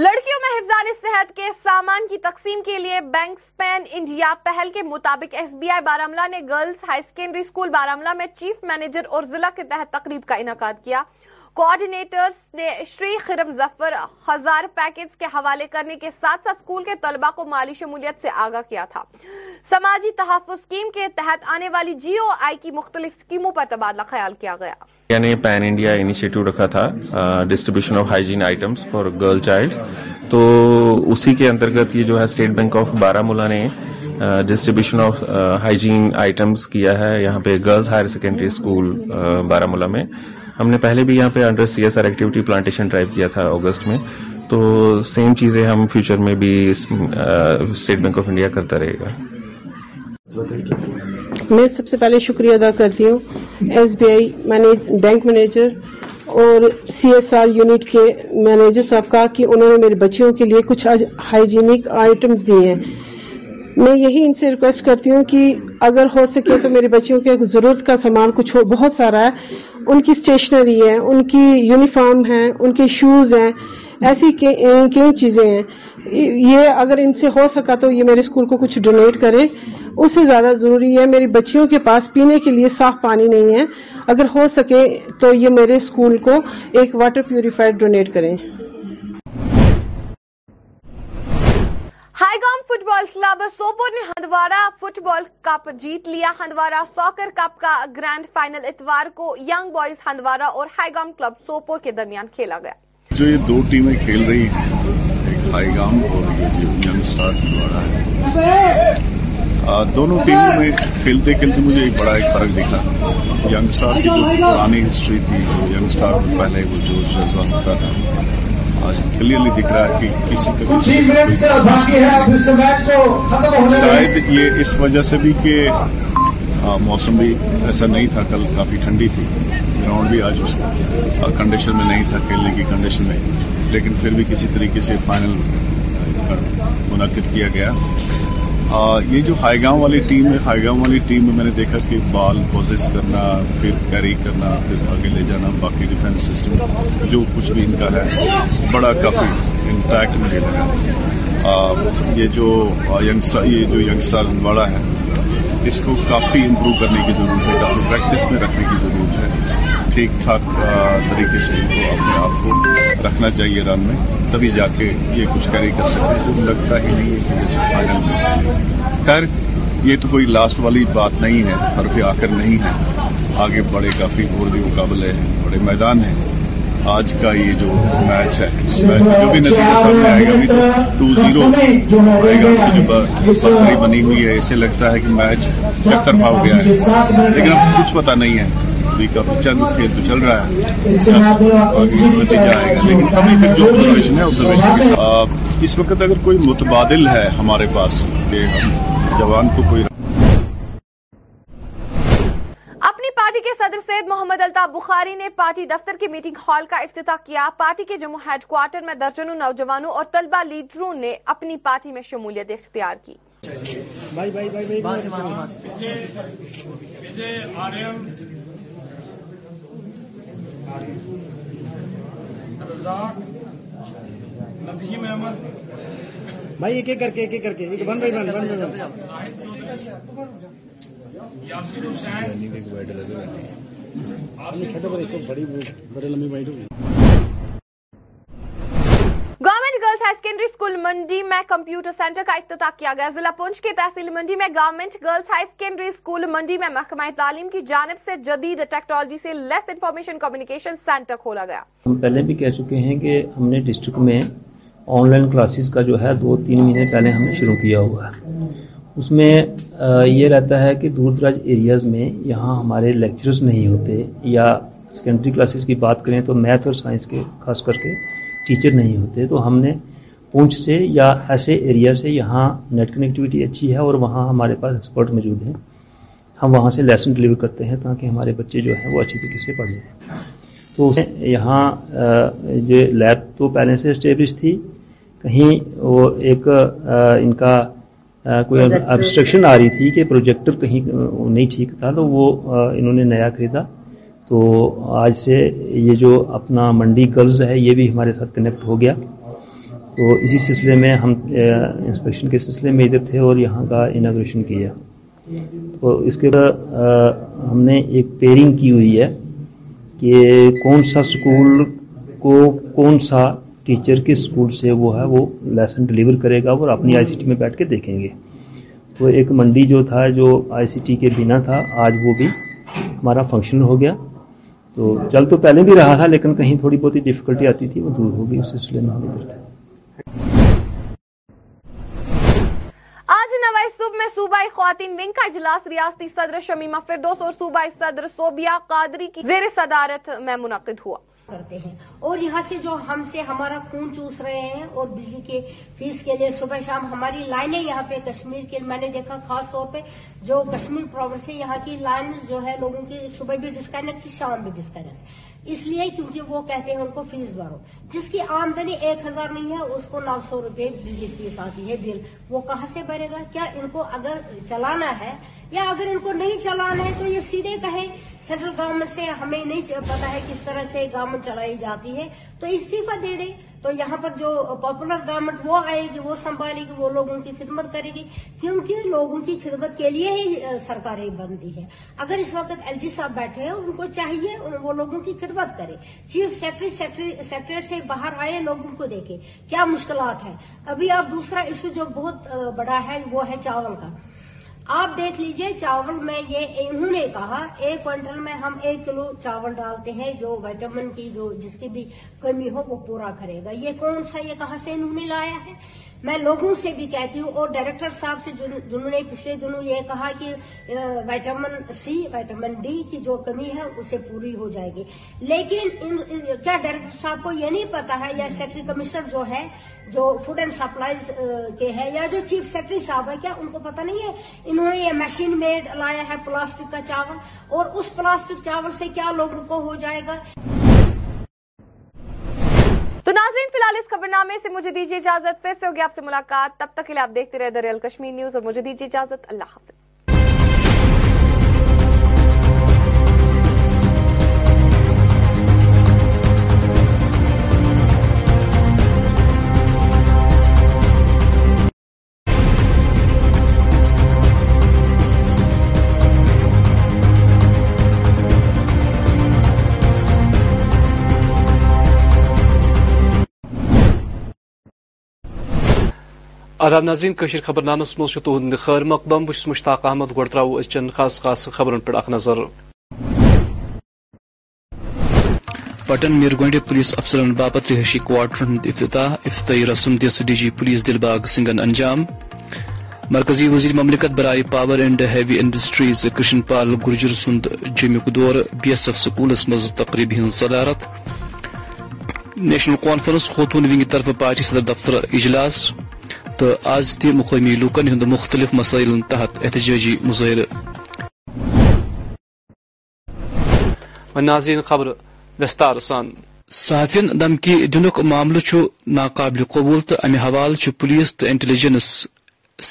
لڑکیوں میں حفظان صحت کے سامان کی تقسیم کے لیے بینک سپین انڈیا پہل کے مطابق ایس بی آئی باراملہ نے girls higher secondary school Baramulla میں چیف مینیجر اور ضلع کے تحت تقریب کا انعقاد کیا کوارڈینیٹرز نے شری خرم ظفر ہزار پیکٹس کے حوالے کرنے کے ساتھ ساتھ اسکول کے طلبہ کو مالی شمولیت سے آگاہ کیا تھا سماجی تحفظ اسکیم کے تحت آنے والی جی او آئی کی مختلف اسکیموں پر تبادلہ خیال کیا گیا انڈیا یعنی نے پین انڈیا انیشیٹو رکھا تھا distribution of hygiene items for girl child تو اسی کے انترگت یہ جو ہے اسٹیٹ بینک آف مولا نے ڈسٹریبیوشن آف ہائیجین آئٹمس کیا ہے یہاں پہ girls higher secondary school Baramulla میں ہم نے پہلے بھی یہاں پہ under C S R activity plantation drive کیا تھا اگست میں تو سیم چیزیں ہم فیوچر میں بھی اسٹیٹ بینک آف انڈیا کرتا رہے گا میں سب سے پہلے شکریہ ادا کرتی ہوں S B I bank manager اور سی ایس آر یونٹ کے مینیجر صاحب کا کہ انہوں نے میرے بچیوں کے لیے کچھ ہائیجینک آئٹمس دیے میں یہی ان سے ریکویسٹ کرتی ہوں کہ اگر ہو سکے تو میرے بچیوں کے ضرورت کا سامان کچھ ہو بہت سارا ہے ان کی اسٹیشنری ہے ان کی یونیفارم ہے ان کے شوز ہیں ایسی کئی چیزیں ہیں یہ اگر ان سے ہو سکا تو یہ میرے اسکول کو کچھ ڈونیٹ کریں اس سے زیادہ ضروری ہے میری بچیوں کے پاس پینے کے لیے صاف پانی نہیں ہے اگر ہو سکے تو یہ میرے اسکول کو ایک واٹر پیوریفائر ڈونیٹ کریں Haigam football club Sopore نے ہندوارا فٹ بال کپ جیت لیا ہندوارا ساکر کپ کا گرینڈ فائنل اتوار کو ینگ بوائز ہندوارا اور ہائیگام کلب سوپور کے درمیان کھیلا گیا جو یہ دو ٹیمیں کھیل رہی ہیں ایک اور یہ ینگ سٹار ہے دونوں ٹیموں میں کھیلتے کھیلتے مجھے ایک بڑا ایک فرق دکھا ینگ سٹار کی جو پرانی ہسٹری تھی ینگ اسٹار میں پہلے وہ جو جذبہ ہوتا تھا آج کلیئرلی دکھ رہا ہے کہ کسی کا شاید یہ اس وجہ سے بھی کہ موسم بھی ایسا نہیں تھا کل کافی ٹھنڈی تھی گراؤنڈ بھی آج اس کنڈیشن میں نہیں تھا کھیلنے کی کنڈیشن میں لیکن پھر بھی کسی طریقے سے فائنل منعقد کیا گیا یہ جو ہائی گاؤں والی ٹیم ہے ہائی گاؤں والی ٹیم میں میں نے دیکھا کہ بال پوزس کرنا پھر کیری کرنا پھر آگے لے جانا باقی ڈیفینس سسٹم جو کچھ بھی ان کا ہے بڑا کافی امپیکٹ مجھے لگا یہ جو ینگسٹر یہ جو ینگسٹر ہندواڑہ ہے اس کو کافی امپروو کرنے کی ضرورت ہے کافی پریکٹس میں رکھنے کی ضرورت ہے ٹھیک ٹھاک طریقے سے ان کو اپنے آپ کو رکھنا چاہیے رن میں تبھی جا کے یہ کچھ کیری کر سکتے ہیں لگتا ہی نہیں ہے کہ خیر یہ تو کوئی لاسٹ والی بات نہیں ہے حرف آخر نہیں ہے آگے بڑے کافی ہو بھی مقابلے ہیں بڑے میدان ہیں آج کا یہ جو میچ ہے اس میچ جو بھی نتیجہ سامنے آئے گا ٹو زیرو زیروی بنی ہوئی ہے اسے لگتا ہے کہ میچ ایک طرف ہو گیا ہے لیکن آپ کچھ پتا نہیں ہے کافی چند کھیل تو چل رہا ہے گا لیکن ابھی تک جو آبزرویشن آبزرویشن ہے اس وقت اگر کوئی متبادل ہے ہمارے پاس کہ ہم جوان کو کوئی پارٹی کے صدر سید محمد الطاف بخاری نے پارٹی دفتر کی میٹنگ ہال کا افتتاح کیا پارٹی کے جموں ہیڈ کوارٹر میں درجنوں نوجوانوں اور طلبہ لیڈروں نے اپنی پارٹی میں شمولیت اختیار کی بھائی ایک ایک ایک کر کر کے کے یعنی ہوگی گرلز ہائی منڈی میں کمپیوٹر سینٹر کا کیا گیا ضلع پنچ کے تحصیل منڈی میں گورنمنٹ گرلز ہائی سیکنڈری محکمہ تعلیم کی جانب سے جدید ٹیکنالوجی سے لیس انفارمیشن سینٹر کھولا گیا ہم پہلے بھی کہہ چکے ہیں کہ ہم نے ڈسٹرکٹ میں آن لائن کلاسز کا جو ہے دو تین مہینے پہلے ہم نے شروع کیا ہوا ہے اس میں یہ رہتا ہے کہ دور دراز ایریاز میں یہاں ہمارے لیکچرز نہیں ہوتے یا سیکنڈری کلاسز کی بات کریں تو میتھ اور سائنس کے خاص کر کے ٹیچر نہیں ہوتے تو ہم نے پونچھ سے یا ایسے ایریا سے یہاں نیٹ کنیکٹیوٹی اچھی ہے اور وہاں ہمارے پاس ایکسپرٹ موجود ہیں ہم وہاں سے لیسن ڈلیور کرتے ہیں تاکہ ہمارے بچے جو ہیں وہ اچھی طریقے سے پڑھ جائیں تو یہاں یہ لیب تو پہلے سے اسٹیبلش تھی کہیں وہ ایک ان کا کوئی ابسٹرکشن آ رہی تھی کہ پروجیکٹر کہیں نہیں ٹھیک تھا تو وہ انہوں نے نیا خریدا تو آج سے یہ جو اپنا منڈی گرلز ہے یہ بھی ہمارے ساتھ کنیکٹ ہو گیا تو اسی سلسلے میں ہم انسپیکشن کے سلسلے میں ادھر تھے اور یہاں کا اناگریشن کیا تو اس کے بعد ہم نے ایک پیرنگ کی ہوئی ہے کہ کون سا اسکول کو کون سا ٹیچر کس اسکول سے وہ ہے وہ لیسن ڈلیور کرے گا اور اپنی آئی سی ٹی میں بیٹھ کے دیکھیں گے تو ایک منڈی جو تھا جو آئی سی ٹی کے بنا تھا آج وہ بھی ہمارا فنکشن ہو گیا تو چل تو پہلے بھی رہا تھا لیکن کہیں تھوڑی بہت ہی آتی تھی وہ دور ڈفکلٹی آج نوائز صوب میں صوبائی خواتین ونگ کا اجلاس ریاستی صدر شمیمہ فردوس اور صوبائی صدر صوبیہ قادری کی زیر صدارت میں منعقد ہوا کرتے ہیں اور یہاں سے جو ہم سے ہمارا خون چوس رہے ہیں اور بجلی کے فیس کے لیے صبح شام ہماری لائنیں یہاں پہ کشمیر کے میں نے دیکھا خاص طور پہ جو کشمیر پروونس ہے یہاں کی لائن جو ہے لوگوں کی صبح بھی ڈسکنیکٹ شام بھی ڈسکنیکٹ اس لیے کیونکہ وہ کہتے ہیں ان کو فیس بھرو جس کی آمدنی ایک ہزار نہیں ہے اس کو نو سو روپے بجلی فیس آتی ہے بل وہ کہاں سے بھرے گا کیا ان کو اگر چلانا ہے یا اگر ان کو نہیں چلانا ہے تو یہ سیدھے کہیں سینٹرل گورنمنٹ سے ہمیں نہیں پتا ہے کس طرح سے گورنمنٹ چلائی جاتی ہے تو استعفی دے دیں تو یہاں پر جو پاپولر گورنمنٹ وہ آئے گی وہ سنبھالے گی وہ لوگوں کی خدمت کرے گی کیونکہ لوگوں کی خدمت کے لیے ہی سرکاریں بنتی ہے اگر اس وقت ایل جی صاحب بیٹھے ہیں ان کو چاہیے وہ لوگوں کی خدمت کرے چیف سیکرٹری سیکرٹریٹ سے باہر آئے لوگوں کو دیکھے کیا مشکلات ہیں ابھی آپ دوسرا ایشو جو بہت بڑا ہے وہ ہے چاول کا آپ دیکھ لیجئے چاول میں یہ انہوں نے کہا ایک کوئنٹل میں ہم ایک کلو چاول ڈالتے ہیں جو وائٹامن کی جو جس کی بھی کمی ہو وہ پورا کرے گا یہ کون سا یہ کہاں سے انہوں نے لایا ہے میں لوگوں سے بھی کہتی ہوں اور ڈائریکٹر صاحب سے جنہوں نے پچھلے دنوں یہ کہا کہ وائٹامن سی وائٹامن ڈی کی جو کمی ہے اسے پوری ہو جائے گی لیکن کیا ڈائریکٹر صاحب کو یہ نہیں پتا ہے یا سیکٹری کمشنر جو ہے جو فوڈ اینڈ سپلائیز کے ہے یا جو چیف سیکرٹری صاحب ہے کیا ان کو پتا نہیں ہے انہوں نے یہ مشین میڈ لایا ہے پلاسٹک کا چاول اور اس پلاسٹک چاول سے کیا لوگ رکو ہو جائے گا اس خبرنامے سے مجھے دیجیے اجازت پھر سے ہوگی آپ سے ملاقات تب تک کے لیے آپ دیکھتے رہے دریال کشمیر نیوز اور مجھے دیجیے اجازت اللہ حافظ آرام ناظرین کشیر خبر نامس مز تہد خیر مقدم بس مشتاق احمد ترو تراو خاص خاص خبرن پہ اخ نظر پٹن میر گوڈے پولیس افسرن باپت رہائشی كواٹر ہند افتتاح افتتاحی رسم دس ڈی جی پولیس دلباغ سنگن انجام مرکزی وزیر مملکت برائے power and heavy industries Krishan Pal Gurjar سند جمیک دور بی ایس ایف سکولس مز تقریبی ہن صدارت نیشنل کانفرنس كانفرنس ونگ طرف پارٹی صدر دفتر اجلاس تو آز تہ مقامی لوکن ہند مختلف مسائل تحت احتجاجی مظاہرہ ناظرین خبر سان صحافین دھمکی دنکل ناقابل قبول تو امہ حوالہ پولیس تو انٹیلیجنس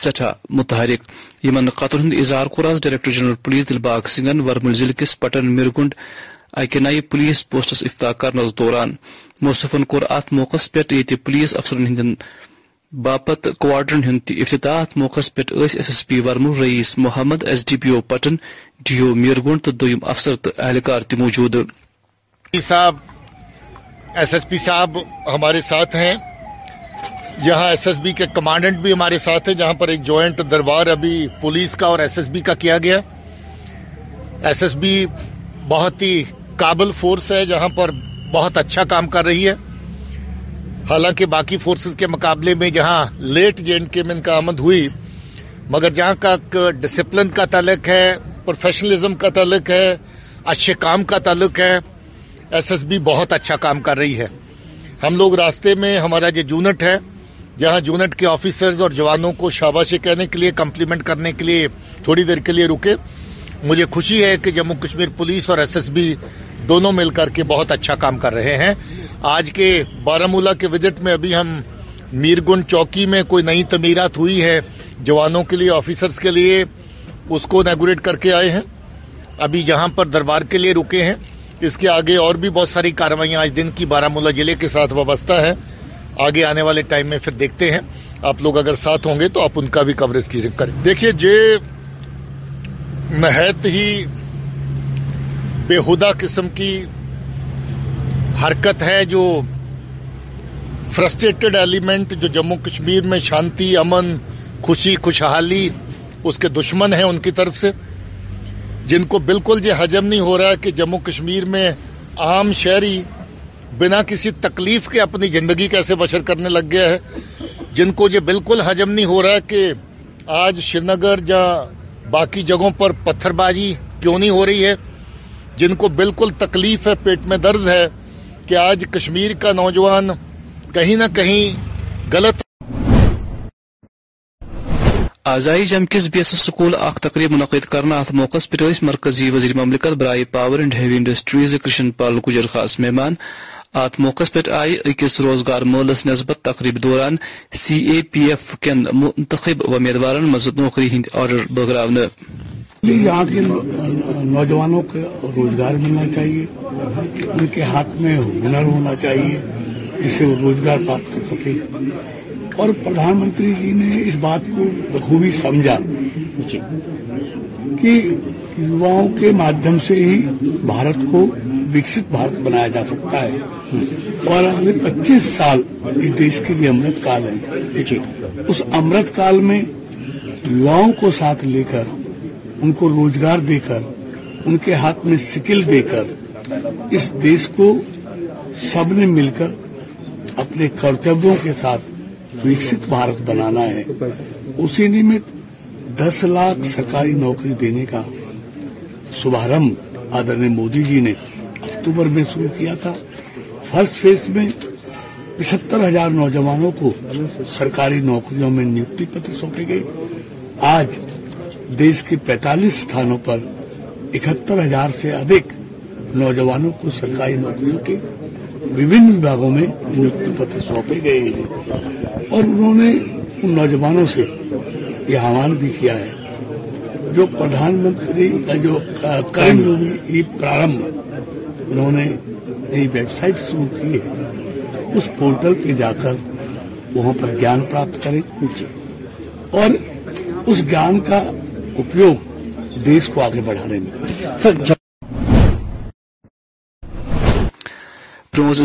سٹھا متحرک یمن قطر ہند اظہار کور آز ڈائریکٹر جنرل پولیس دلباغ سنگھن ورمل ضلع کس پٹن مرگنڈ اکہ نئی پولیس پوسٹس افطار کرنس دوران موصفن کور ات موقع پہ یہ پولیس افسرن ہندین باپت کواڈرن ہند افتتاحت موقع پہ S S P ورمو Raees Mohammad S D P O Pattan D O Mirgund افسر تو اہلکار موجود ایس ایس پی صاحب ہمارے ساتھ ہیں یہاں ایس ایس بی کے کمانڈنٹ بھی ہمارے ساتھ ہیں جہاں پر ایک جوائنٹ دربار ابھی پولیس کا اور ایس ایس بی کا کیا گیا ایس ایس بی بہت ہی قابل فورس ہے جہاں پر بہت اچھا کام کر رہی ہے حالانکہ باقی فورسز کے مقابلے میں جہاں لیٹ جے اینڈ کے میں ان کا آمد ہوئی مگر جہاں کا ڈسپلن کا تعلق ہے پروفیشنلزم کا تعلق ہے اچھے کام کا تعلق ہے ایس ایس بی بہت اچھا کام کر رہی ہے ہم لوگ راستے میں ہمارا جو جونٹ ہے جہاں جونٹ کے آفیسرز اور جوانوں کو شاباشی کہنے کے لیے کمپلیمنٹ کرنے کے لیے تھوڑی دیر کے لیے رکے مجھے خوشی ہے کہ جموں کشمیر پولیس اور ایس ایس بی دونوں مل کر کے بہت اچھا کام کر رہے ہیں آج کے بارہ کے وزٹ میں ابھی ہم میرگن چوکی میں کوئی نئی تمیرات ہوئی ہے جوانوں کے لیے آفیسرز کے لیے اس کو نیگوریٹ کر کے آئے ہیں ابھی یہاں پر دربار کے لیے رکے ہیں اس کے آگے اور بھی بہت ساری کاروائیاں آج دن کی بارہ ملا ضلعے کے ساتھ وابستہ ہیں آگے آنے والے ٹائم میں پھر دیکھتے ہیں آپ لوگ اگر ساتھ ہوں گے تو آپ ان کا بھی کوریج کیجیے کریں دیکھیے جے نہایت ہی بے قسم کی حرکت ہے جو فرسٹریٹڈ ایلیمنٹ جو جموں کشمیر میں شانتی امن خوشی خوشحالی اس کے دشمن ہیں ان کی طرف سے جن کو بالکل یہ حجم نہیں ہو رہا ہے کہ جموں کشمیر میں عام شہری بنا کسی تکلیف کے اپنی زندگی کیسے بشر کرنے لگ گیا ہے جن کو یہ بالکل حجم نہیں ہو رہا ہے کہ آج شری نگر یا باقی جگہوں پر پتھر بازی کیوں نہیں ہو رہی ہے جن کو بالکل تکلیف ہے پیٹ میں درد ہے کہ آج کشمیر کا نوجوان کہیں نہ کہیں غلط آزائی جم کس ایف سکول اخ تقریب منعقد کرنا ات موقع پہ مرکزی وزیر مملکت برائے power and heavy industries Krishan Pal Gujjar خاص مہمان ات موقع پہ آئی اکس روزگار مولس نسبت تقریب دوران سی اے پی ایف کن منتخب امیدوار مز نوکری ہند آرڈر بغرا کہ یہاں کے نوجوانوں کو روزگار ملنا چاہیے ان کے ہاتھ میں ہنر ہونا چاہیے جسے وہ روزگار پراپت کر سکے اور پردھان منتری جی نے اس بات کو بخوبی سمجھا جی۔ کہ یواؤں کے مادم سے ہی بھارت کو وکست بھارت بنایا جا سکتا ہے اور اگلے پچیس سال اس دیش کے لیے امرت کال ہے جی۔ اس امرت کال میں یواؤں کو ساتھ لے کر ان کو روزگار دے کر ان کے ہاتھ میں سکل دے کر اس دیش کو سب نے مل کر اپنے کرتویوں کے ساتھ بھارت بنانا ہے اسی نمت دس لاکھ سرکاری نوکری دینے کا آدر مودی جی نے اکتوبر میں شروع کیا تھا فرسٹ فیز میں پچہتر ہزار نوجوانوں کو سرکاری نوکریوں میں نیوکتی پتر سونپے گئے آج دیش کے پتالیسانوں پر اکہتر ہزار سے ادھک نوجوانوں کو سرکاری نوکریوں کے وباگوں میں نکتی پتر سونپے گئے ہیں اور انہوں نے ان نوجوانوں سے یہ آہان بھی کیا ہے جو پردھان منتری کا جو کرین پرارمبھ انہوں نے ویب سائٹ شروع کی ہے اس پورٹل پہ جا کر وہاں پر گیان پراپت کریں اور اس گیان کا پروز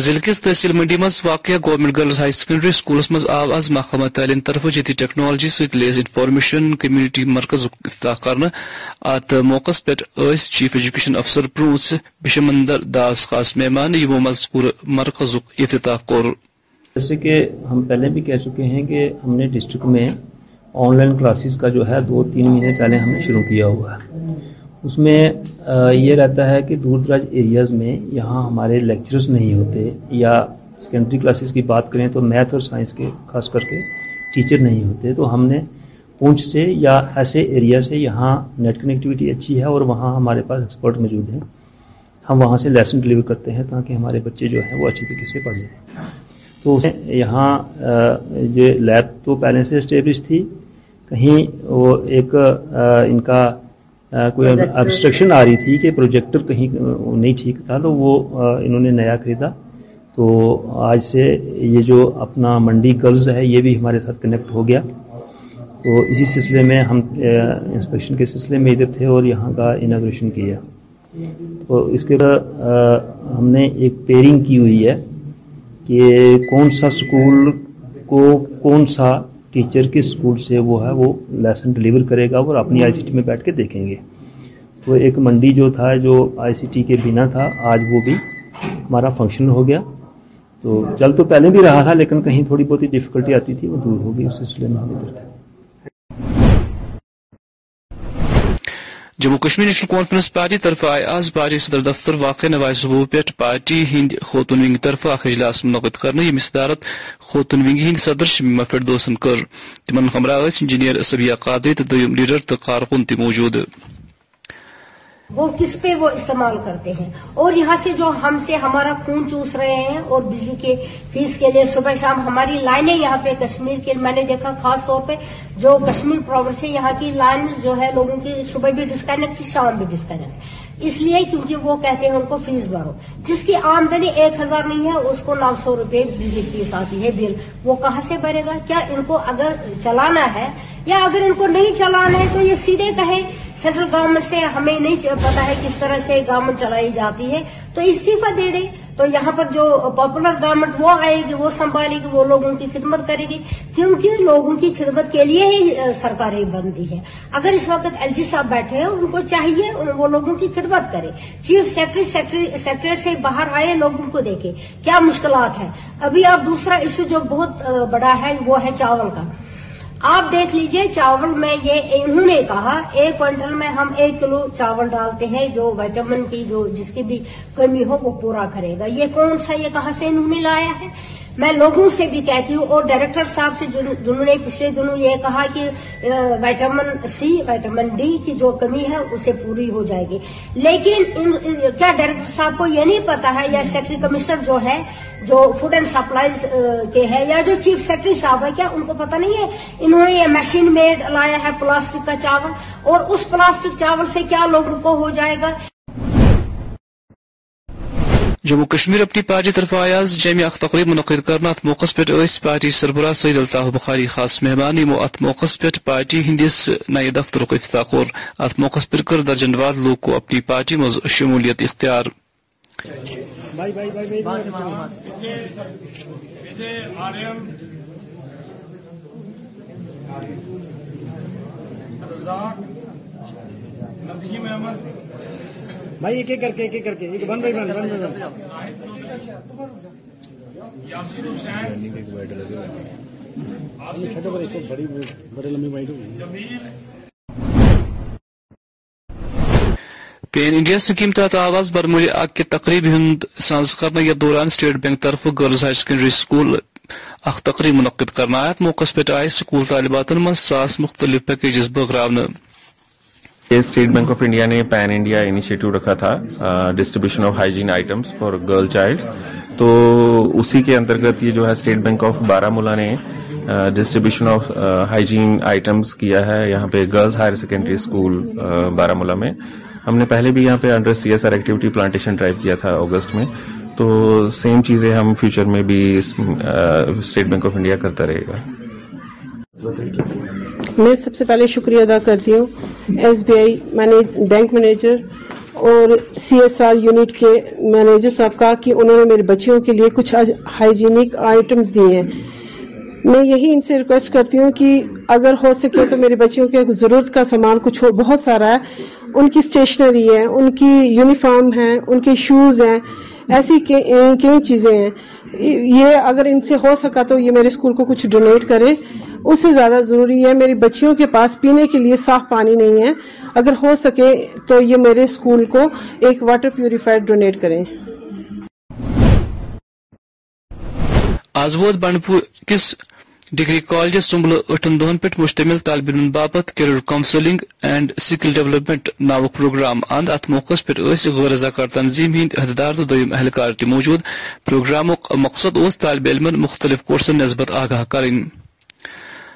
ضلع کس تحصیل منڈی مز واقع government girls higher secondary schools مز آو آز محکمہ تعلیم طرف جتی ٹیکنالوجی لیز انفارمیشن کمیونٹی مرکز کرنا ات موقع پہ چیف ایجوکیشن افسر پروز بشمندر داس خاص مہمان مرکز افتتاح کور جیسے کہ ہم پہلے بھی کہہ چکے ہیں کہ ہم نے ڈسٹرک میں آن لائن کلاسز کا جو ہے دو تین مہینے پہلے ہم نے شروع کیا ہوا ہے اس میں یہ رہتا ہے کہ دور دراز ایریاز میں یہاں ہمارے لیکچرز نہیں ہوتے یا سیکنڈری کلاسز کی بات کریں تو میتھ اور سائنس کے خاص کر کے ٹیچر نہیں ہوتے تو ہم نے پونچھ سے یا ایسے ایریا سے یہاں نیٹ کنیکٹیوٹی اچھی ہے اور وہاں ہمارے پاس ایکسپرٹ موجود ہیں ہم وہاں سے لیسن ڈلیور کرتے ہیں تاکہ ہمارے بچے جو ہیں وہ اچھی طریقے سے پڑھ جائیں تو یہاں یہ لیب تو پہلے سے اسٹیبلش تھی کہیں وہ ایک ان کا کوئی ابسٹرکشن آ رہی تھی کہ پروجیکٹر کہیں نہیں ٹھیک تھا تو وہ انہوں نے نیا خریدا تو آج سے یہ جو اپنا منڈی گرلز ہے یہ بھی ہمارے ساتھ کنیکٹ ہو گیا تو اسی سلسلے میں ہم انسپیکشن کے سلسلے میں ادھر تھے اور یہاں کا اناگریشن کیا تو اس کے بعد ہم نے ایک پیرنگ کی ہوئی ہے کہ کون سا اسکول کو کون سا ٹیچر کے اسکول سے وہ ہے وہ لیسن ڈلیور کرے گا اور اپنی آئی سی ٹی میں بیٹھ کے دیکھیں گے تو ایک منڈی جو تھا جو آئی سی ٹی کے بنا تھا آج وہ بھی ہمارا فنکشن ہو گیا تو چل تو پہلے بھی رہا تھا لیکن کہیں تھوڑی بہت ہی ڈفیکلٹی آتی تھی وہ دور ہو گئی اس سلسلے میں ہم Jammu Kashmir national conference party طرف آئی آز پارٹی صدر دفتر واقع نوائز صبح پہ پارٹی ہند خوتون ونگ طرف اخ اجلاس منعقد کرنے یم صدارت خوتون ونگ ہند صدر سے مفد کر تمن ہمراہ انجینئر سبیہ قادری تو قادم لیڈر تو کارکن موجود وہ کس پہ وہ استعمال کرتے ہیں اور یہاں سے جو ہم سے ہمارا خون چوس رہے ہیں اور بجلی کے فیس کے لیے صبح شام ہماری لائنیں یہاں پہ کشمیر کے میں نے دیکھا خاص طور پہ جو کشمیر پروٹس ہے یہاں کی لائن جو ہے لوگوں کی صبح بھی ڈسکنیکٹ شام بھی ڈسکنیکٹ اس لیے کیونکہ وہ کہتے ہیں ان کو فیس بھرو جس کی آمدنی ایک ہزار نہیں ہے اس کو نو سو روپے بجلی فیس آتی ہے بل وہ کہاں سے بھرے گا کیا ان کو اگر چلانا ہے یا اگر ان کو نہیں چلانا ہے تو یہ سیدھے کہیں سینٹرل گورنمنٹ سے ہمیں نہیں پتا ہے کس طرح سے گورنمنٹ چلائی جاتی ہے تو استعفی دے دے تو یہاں پر جو پاپولر گورنمنٹ وہ آئے گی وہ سنبھالے گی وہ لوگوں کی خدمت کرے گی کیونکہ لوگوں کی خدمت کے لیے ہی سرکاریں بنتی ہے اگر اس وقت ایل جی صاحب بیٹھے ہیں ان کو چاہیے وہ لوگوں کی خدمت کرے چیف سیکرٹری سیکرٹریٹ سے باہر آئے لوگوں کو دیکھے کیا مشکلات ہیں ابھی آپ دوسرا ایشو جو بہت بڑا ہے وہ ہے چاول کا آپ دیکھ لیجئے چاول میں یہ انہوں نے کہا ایک کوئنٹل میں ہم ایک کلو چاول ڈالتے ہیں جو وائٹامن کی جو جس کی بھی کمی ہو وہ پورا کرے گا یہ کون سا یہ کہاں سے انہوں نے لایا ہے میں لوگوں سے بھی کہتی ہوں اور ڈائریکٹر صاحب سے جنہوں نے پچھلے دنوں یہ کہا کہ وائٹامن سی وائٹامن ڈی کی جو کمی ہے اسے پوری ہو جائے گی لیکن کیا ڈائریکٹر صاحب کو یہ نہیں پتا ہے یا سیکٹری کمشنر جو ہے جو فوڈ اینڈ سپلائیز کے ہے یا جو چیف سیکرٹری صاحب ہے کیا ان کو پتا نہیں ہے انہوں نے یہ مشین میڈ لایا ہے پلاسٹک کا چاول اور اس پلاسٹک چاول سے کیا لوگ رکو ہو جائے گا جموں کشمیر اپنی پارٹی طرف آیا جمع اخ تقریب منعقد کرنا ات موقع پہ پارٹی سربراہ سعید الطاح بخاری خاص مہمان یمو ات موقع پہ پارٹی ہندس نئے دفتر کور ات موقع کر درجن لوگ لوکو اپنی پارٹی مز شمولیت اختیار بھائی بھائی بھائی ایک ایک ایک کر کے بن بن پین انڈیا سکیم تحت آواز برمولی آگ کے تقریب ہند سانس کرنے دوران سٹیٹ بینک طرف گرلز ہائر سیکنڈری سکول اخ تقریب منعقد کرنا آیت موقع پہ آئے سکول طالباتن ساس مختلف پیکیجز بغراونا اسٹیٹ بینک آف انڈیا نے پین انڈیا انیشیٹو رکھا تھا distribution of hygiene items for girl child تو اسی کے انترگت یہ جو ہے state bank of Baramulla نے ڈسٹریبیوشن آف ہائیجین آئٹمس کیا ہے یہاں پہ girls higher secondary school Baramulla میں ہم نے پہلے بھی یہاں پہ under C S R activity plantation drive کیا تھا اگست میں تو سیم چیزیں ہم فیوچر میں بھی اسٹیٹ بینک آف انڈیا کرتا رہے گا میں سب سے پہلے شکریہ ادا کرتی ہوں S B I bank manager اور سی ایس آر یونٹ کے مینیجر صاحب کا کہ انہوں نے میرے بچوں کے لیے کچھ ہائیجینک آئٹمس دیے ہیں میں یہی ان سے ریکویسٹ کرتی ہوں کہ اگر ہو سکے تو میرے بچوں کے ضرورت کا سامان کچھ ہو بہت سارا ہے ان کی اسٹیشنری ہے ان کی یونیفارم ہیں ان کے شوز ہیں ایسی کئی چیزیں ہیں یہ اگر ان سے ہو سکا تو یہ میرے اسکول کو کچھ ڈونیٹ کرے اس سے زیادہ ضروری ہے میری بچیوں کے پاس پینے کے لیے صاف پانی نہیں ہے اگر ہو سکے تو یہ میرے سکول کو ایک واٹر پیوریفائر ڈونیٹ کریں آج ووت کس ڈگری کالج سمبل اٹھن دہن مشتمل طالب علم باپت career counselling and skill development now programme اند ات موقع پہ غور رضاکار تنظیم ہند عہدیدار تو دم اہلکار موجود پروگرام مقصد اس طالب علم مختلف کورسن نسبت آگاہ کریں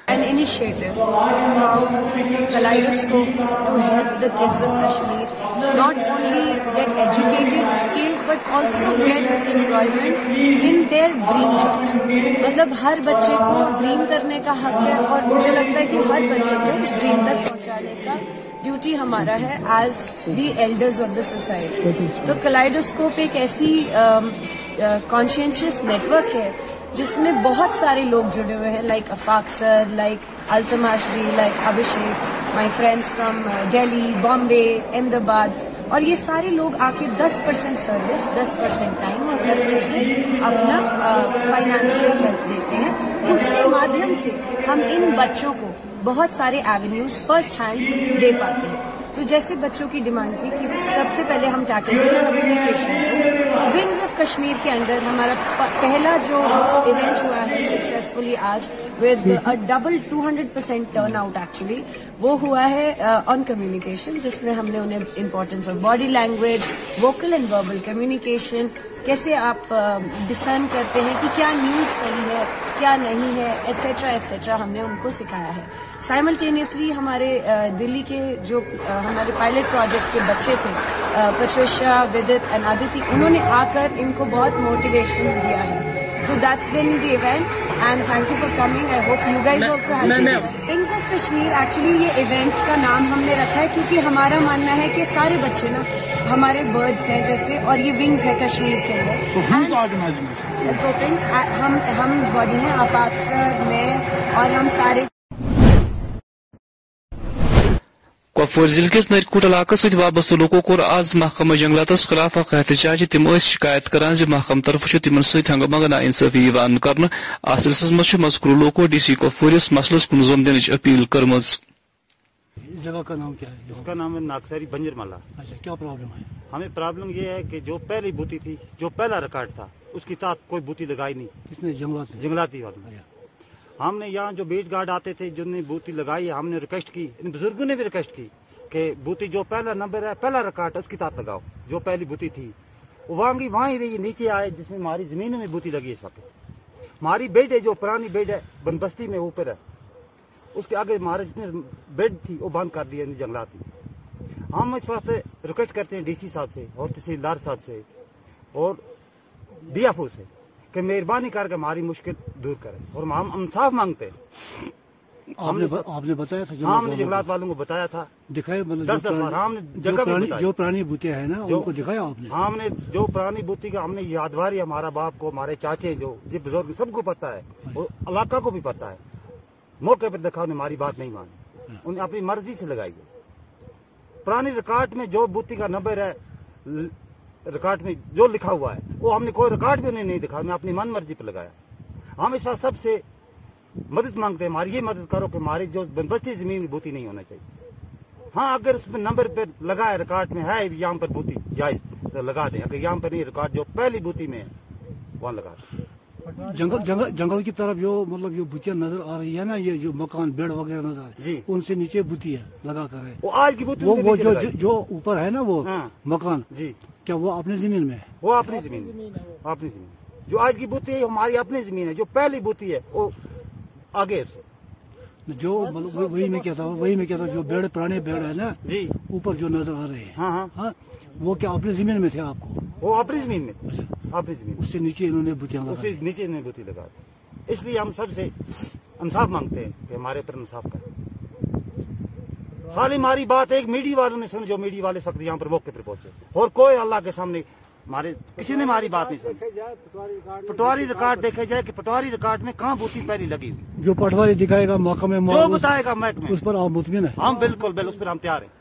نٹ اونلیٹمنٹ ان دیئر مطلب ہر بچے کو ڈریم کرنے کا حق ہے اور مجھے لگتا ہے کہ ہر بچے کو اس ڈریم تک پہنچانے کا ڈیوٹی ہمارا ہے as the elders of the society تو کلاڈوسکوپ ایک ایسی کانشینشیس نیٹورک ہے جس میں بہت سارے لوگ جڑے ہوئے ہیں like Afaq sir like التماشری like Abhishek my friends from Delhi Bombay Ahmedabad اور یہ سارے لوگ آ کے دس پرسینٹ سروس دس پرسینٹ ٹائم اور دس پرسینٹ اپنا فائنانشیل uh, ہیلپ دیتے ہیں اس کے مادھیم سے ہم ان بچوں کو بہت سارے ایونیوز فرسٹ ہینڈ دے پاتے ہیں تو جیسے بچوں کی ڈیمانڈ تھی کہ سب سے پہلے ہم چاہتے تھے ونگز آف کشمیر کے اندر ہمارا پہلا جو ایونٹ ہوا ہے سکسیزفلی آج with double two hundred percent turn out actually وہ ہوا ہے آن uh, کمیونیکیشن جس میں ہم نے انہیں importance of body language vocal and verbal communication کیسے آپ ڈسائن uh, کرتے ہیں کہ کیا نیوز صحیح ہے کیا نہیں ہے ایٹسٹرا ایٹسٹرا ہم نے ان کو سکھایا ہے سائملٹینیسلی ہمارے دلی کے جو ہمارے پائلٹ پروجیکٹ کے بچے تھے انادتی انہوں نے آ کر ان کو بہت موٹیویشن دیا ہے event that's thank the event and thank you for hope you happenings of Kashmir actually یہ ایونٹ کا نام ہم نے رکھا ہے کیونکہ ہمارا ماننا ہے کہ سارے بچے نا ہمارے برڈس ہیں جیسے اور یہ ونگز ہے کشمیر کے لیے ہم باڈی ہیں آفات میں اور ہم سارے کپور ضلع کس نرکوٹ علاقہ ست وابستہ لوکو کور آز محکمہ جنگلات خلاف اخ احتجاج تم شکایت کران زی جی محکمہ طرف تم ستنگ منگہ نا انصافی یوان کرنے سلسلس مز مذکور لوکو ڈی سی کپورس مسلس کن زون دنچ اپیل کرمز اس جگہ کا نام کیا ہے اس کا نام ہے ناکساری بنجر مالا اچھا، کیا پرابلم ہے ہمیں پرابلم یہ ہے کہ جو پہلی بوتی تھی جو پہلا ریکارڈ تھا اس کی کوئی بوتی لگائی نہیں کس نے جنگلاتی والوں اچھا۔ ہم نے یہاں جو بیٹ گارڈ آتے تھے جن نے بوتی لگائی ہم نے ریکویسٹ کی ان بزرگوں نے بھی ریکویسٹ کی کہ بوتی جو پہلا نمبر ہے پہلا ریکارڈ اس کی ساتھ لگاؤ جو پہلی بوتی تھی وہاں کی وہاں ہی رہی نیچے آئے جس میں ہماری زمین میں بوتی لگی ہے وقت ہماری بیڈ ہے جو پرانی بیڈ ہے بن بستی میں اوپر ہے اس کے آگے ہمارے جتنے بیڈ تھی وہ بند کر دیے یعنی جنگلات میں ہم اس واسطے ریکویسٹ کرتے ہیں ڈی سی صاحب سے اور تحصیلدار صاحب سے اور ایف او سے کہ مہربانی کر کے ہماری مشکل دور کریں اور ہم انصاف مانگتے ہیں والوں کو بتایا تھا دکھایا ڈاکٹر ہیں پرانی بوتی کا ہم نے یادواری ہمارا باپ کو ہمارے چاچے جو بزرگ سب کو پتا ہے اور علاقہ کو بھی پتا ہے موقع پر دکھا انہیں بات نہیں مانی ہاں۔ انہیں اپنی مرضی سے لگائی پرانی ریکارڈ میں جو بوتی کا نمبر ہے میں جو لکھا ہوا ہے وہ ہم نے کوئی بھی نہیں دکھا میں اپنی من مرضی پہ لگایا ہمیشہ سب سے مدد مانگتے ہیں ہماری یہ مدد کرو کہ ہماری جو زمین میں بوتی نہیں ہونا چاہیے ہاں اگر اس میں نمبر پہ ہے ریکارڈ میں ہے یہاں پر بوتی جائز لگا دیں اگر یہاں پر نہیں ریکارڈ جو پہلی بوتی میں ہے وہاں لگا دیں جنگل جنگل جنگل کی طرف جو مطلب جو بتیا نظر آ رہی ہے نا یہ جو مکان بیڈ وغیرہ نظر آ رہی ہیں جی۔ ان سے نیچے بتیا ہے لگا کر وہ آج کی وہ جو جو اوپر ہے نا وہ ہاں۔ مکان جی کیا وہ اپنی زمین میں وہ اپنی زمین اپنی زمین جو آج کی بوتی ہے ہماری اپنی زمین ہے جو پہلی بوتی ہے وہ آگے سے جو مطلب وہی میں کہتا ہوں وہی میں کہتا ہوں جو بیڑ پرانے بیڑ ہے نا جی اوپر جو نظر آ رہے ہیں ہاں، ہاں۔ ہاں، وہ کیا اپنی زمین میں تھے آپ کو وہ اپنی زمین میں اچھا۔ اپنی زمین اس سے نیچے انہوں نے بتیاں لگا نیچے انہوں نے بتی لگا اس لیے ہم سب سے انصاف مانگتے ہیں کہ ہمارے پر انصاف کریں خالی ہماری بات ایک میڈی والوں نے سن جو میڈی والے وقت یہاں پر موقع پر پہنچے اور کوئی اللہ کے سامنے ہمارے کسی نے ہماری بات نہیں سنی پٹواری ریکارڈ دیکھا جائے کہ پٹواری ریکارڈ میں کہاں بوتی پہلی لگی ہوئی جو پٹواری دکھائے گا موقع میں بتائے گا محکمہ اس پر آپ مطمئن ہیں ہم بالکل بالکل ہم تیار ہیں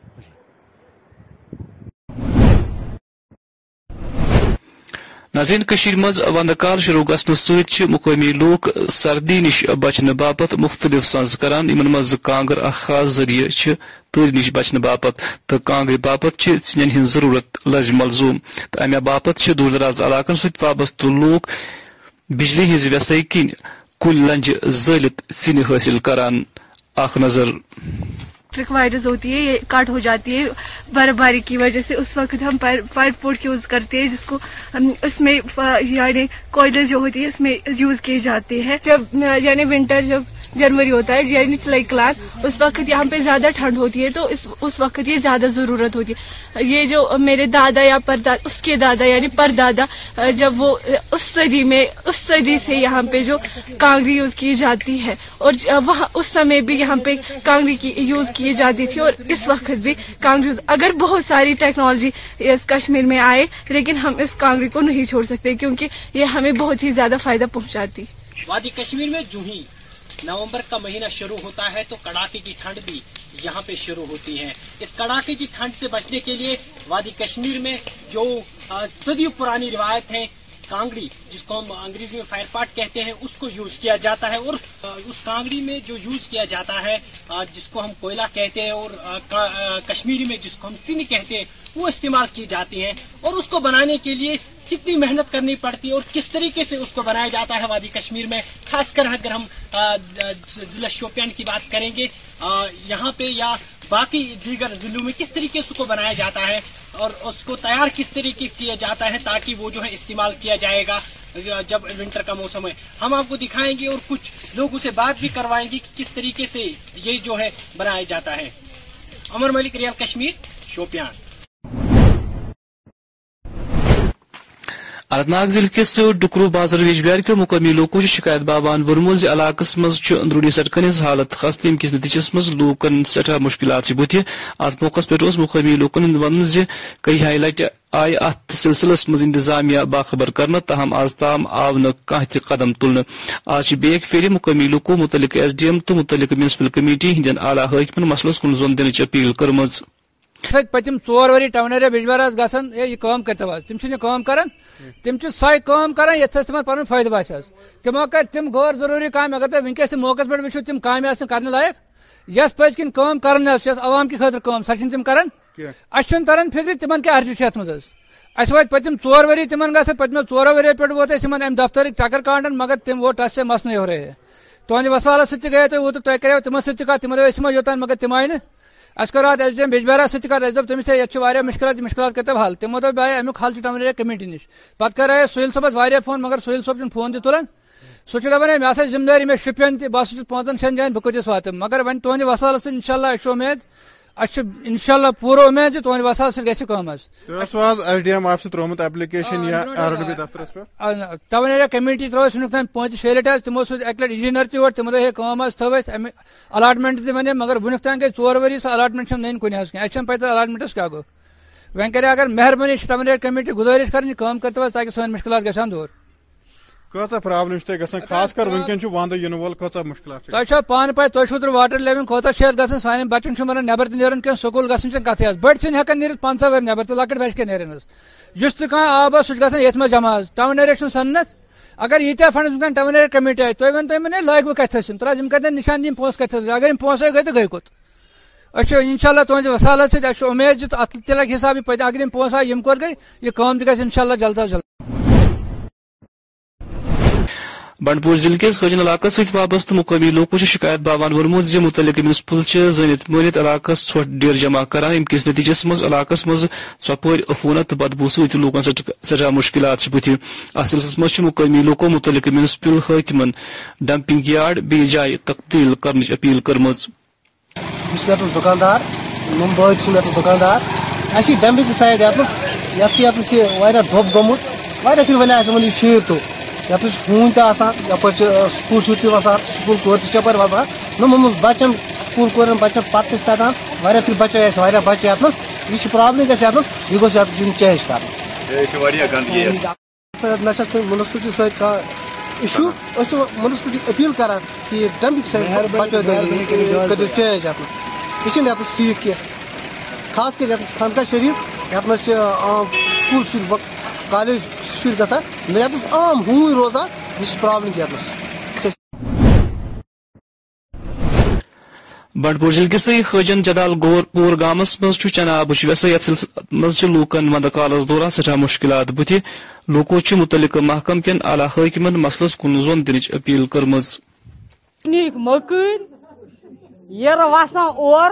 ناظرین کشیر نذیرش مندار شروع گھن گسو مقامی لوک سردی نش بچنے باپت مختلف سنز کران ان مز کانگر اخ خاص ذریعہ تر نش بچنے باپت تو کانگری باپ ضرورت لز ملزوم تو امہ باپت دور دراز علاقن ست سابستوں لوگ بجلی ہز ویسائی کن کل لنجہ زلت سنہ حاصل کران اخ نظر الیکٹرک وائرز ہوتی ہے یہ کٹ ہو جاتی ہے برف باری کی وجہ سے اس وقت ہم فائر فوڈ یوز کرتے ہیں جس کو اس میں یعنی کوئلر جو ہوتی ہے اس میں یوز کیے جاتے ہیں جب یعنی ونٹر جب جنوری ہوتا ہے یعنی چلائی کلان اس وقت یہاں پہ زیادہ ٹھنڈ ہوتی ہے تو اس وقت یہ زیادہ ضرورت ہوتی ہے یہ جو میرے دادا یا پردادا اس کے دادا یعنی پردادا جب وہ اس صدی میں اس صدی سے یہاں پہ جو کانگری یوز کی جاتی ہے اور وہاں اس سمے بھی یہاں پہ کانگری کی یوز کی جاتی تھی اور اس وقت بھی کانگری یوز اگر بہت ساری ٹیکنالوجی اس کشمیر میں آئے لیکن ہم اس کانگری کو نہیں چھوڑ سکتے کیونکہ یہ ہمیں بہت ہی زیادہ فائدہ پہنچاتی وادی کشمیر میں نومبر کا مہینہ شروع ہوتا ہے تو کڑاکے کی ٹھنڈ بھی یہاں پہ شروع ہوتی ہے اس کڑاکے کی ٹھنڈ سے بچنے کے لیے وادی کشمیر میں جو صدیوں پرانی روایت ہیں کانگڑی جس کو ہم انگریزی میں فائر پارٹ کہتے ہیں اس کو یوز کیا جاتا ہے اور اس کانگڑی میں جو یوز کیا جاتا ہے جس کو ہم کوئلہ کہتے ہیں اور کشمیری میں جس کو ہم چین کہتے ہیں وہ استعمال کی جاتی ہیں اور اس کو بنانے کے لیے کتنی محنت کرنی پڑتی ہے اور کس طریقے سے اس کو بنایا جاتا ہے وادی کشمیر میں خاص کر اگر ہم ضلع شوپین کی بات کریں گے یہاں پہ یا باقی دیگر ضلعوں میں کس طریقے سے کو بنایا جاتا ہے اور اس کو تیار کس طریقے سے کیا جاتا ہے تاکہ وہ جو ہے استعمال کیا جائے گا جب ونٹر کا موسم ہے ہم آپ کو دکھائیں گے اور کچھ لوگوں سے بات بھی کروائیں گے کہ کس طریقے سے یہ جو ہے بنایا جاتا ہے عمر ملک ریال کشمیر شوپیان اننت ناگ ضلع کس ڈکرو بازر بازار کے مقامی لوكوچ شكائت بابان ورمل ضرع علاقہ اندرونی سڑکن ہز حالت خستہ یم کس نتیجس مز ل ساتھ مشكلات بت ات موقع پہ اس مقامی لكن ون زی ہائی لٹ آئی ات سلسلس مز انتظامیہ باخبر کرنا تاہم آز تام آو نیت تہ قدم تلنے آج بیک پی مقامی لوکو متعلق ایس ڈی ایم تو متعلق میونسپل کمیٹی ہندین اعلی حاکمن مسلس کن زون دن اپیل كرم کھسک پوری ٹون بجبار گھن ہے یہ کام قرتوں کا سا كرانا یس تمہ فائدہ باس حس تم پن فائدہ باسے تمو کر تم غور ضروری کام اگر تم ونکس موقع پہ وچو تم کام کرنے لائق یس پز کن کام كر اس عوام کی خاطر کام سن تم اب تر فكری فکر كے کیا اتم ات مز اس وات پتم ور ور وری پتم وری پہ ووت اِس ام دفتر چکر کانڈن مگر تم ووت اس مسن ٹھس سے مسئنہ ہوئے تہذی و ثتی تیم سات یوتان مگر تم آئی نیے اس کر ایس ڈی ڈیم بجبارہ سات اِس دس یہ مشکلات مشکلات کرتے حل تمیک حل کمیٹی نش پریس سیل صوبہ وقت فون مگر سہیل صاحب فون تلان داری میں شپین ت پانچ سین بہٕ بہت واتہٕ مگر ون اللہ اَسہِ چھُ اُمید اچھا اِنشاء اللہ پوری اومید تر وسعت سیم آف ایریا کمیٹی تین پانچ شیٹ تم سکینئر تیو تمہیں تھوت علاٹمنٹ دے مگر ونیکان گئی ٹوری سو الااٹمیٹ نینی کنس پیل الاٹمنٹس کیا ویگ مہربانی کمیٹی گزش کرا تاکہ سن مشکلات گھر دور گژھان چھِ لیول حظ بٔڑۍ چھِنہٕ ہٮ۪کان نیٖرِتھ تین سکول نٮ۪بر کتھے لۄکٕٹۍ ہیر کیٛاہ وری حظ یُس تہِ کانٛہہ آب ٹاوُن ایریا چھُنہٕ سنت اگر اتحا فنڈس ٹون کمیٹی آئی تمہیں یِم کتس نِشان کتنے پونٛسہٕ دن پہنچس اگر کوٚت أسۍ چھِ اِنشاء اللہ تس سۭتۍ ساتھ اچھے اُمید حِساب یہِ پہ اگر پوسٹ گئی اِنشاء اللہ جلد از جلد بنڈپور ضلع کس حجن علاقہ ست وابستہ مقامی لوکو شکایت باوان ورمت متعلق منسپل زنت مرت علاقہ ٹھوٹ ڈیر جمع کران ام کس نتیجس مز علاقہ مز ثپور افونت بدبو ست لوکن سٹھا مشکلات بتھ اصلس مز مقامی لوکو متعلق منسپل حاکم ڈمپنگ یارڈ بی جائے تبدیل کرن اپیل کرم دکاندار ممبئی دکاندار اچھی ڈمپنگ سائڈ یتھ یتھ یہ دب گوت پھر ونیا شیر تو یا یپ سکول شر تھی وسان سکول کو یاپا نمبر بچن سکول کو سدان واقع تھی بچے آسان بچے یتنس پرابلم گیس یتنس یہ گوس یس change issue so municipality appeal كران كہ ڈمپ چینج یتھ یہ ٹھیک کی خاص کر خانقاہ خنقہ شریف یتنس سکول سكول وقت کالج شر گا مے یت عام ہوں روزان یہ پرابلم کرنس بنڈپور ضلع کس حجن جدال گور پور گامس مز چن آب وس یت سلسلہ مزہ لوکن ود کالس دوران سٹھا مشکلات بت لوکو متعلق محکم کن اعلی حاکمن مسلس کن زون دنچ اپیل کرم مکن یہ وسان اور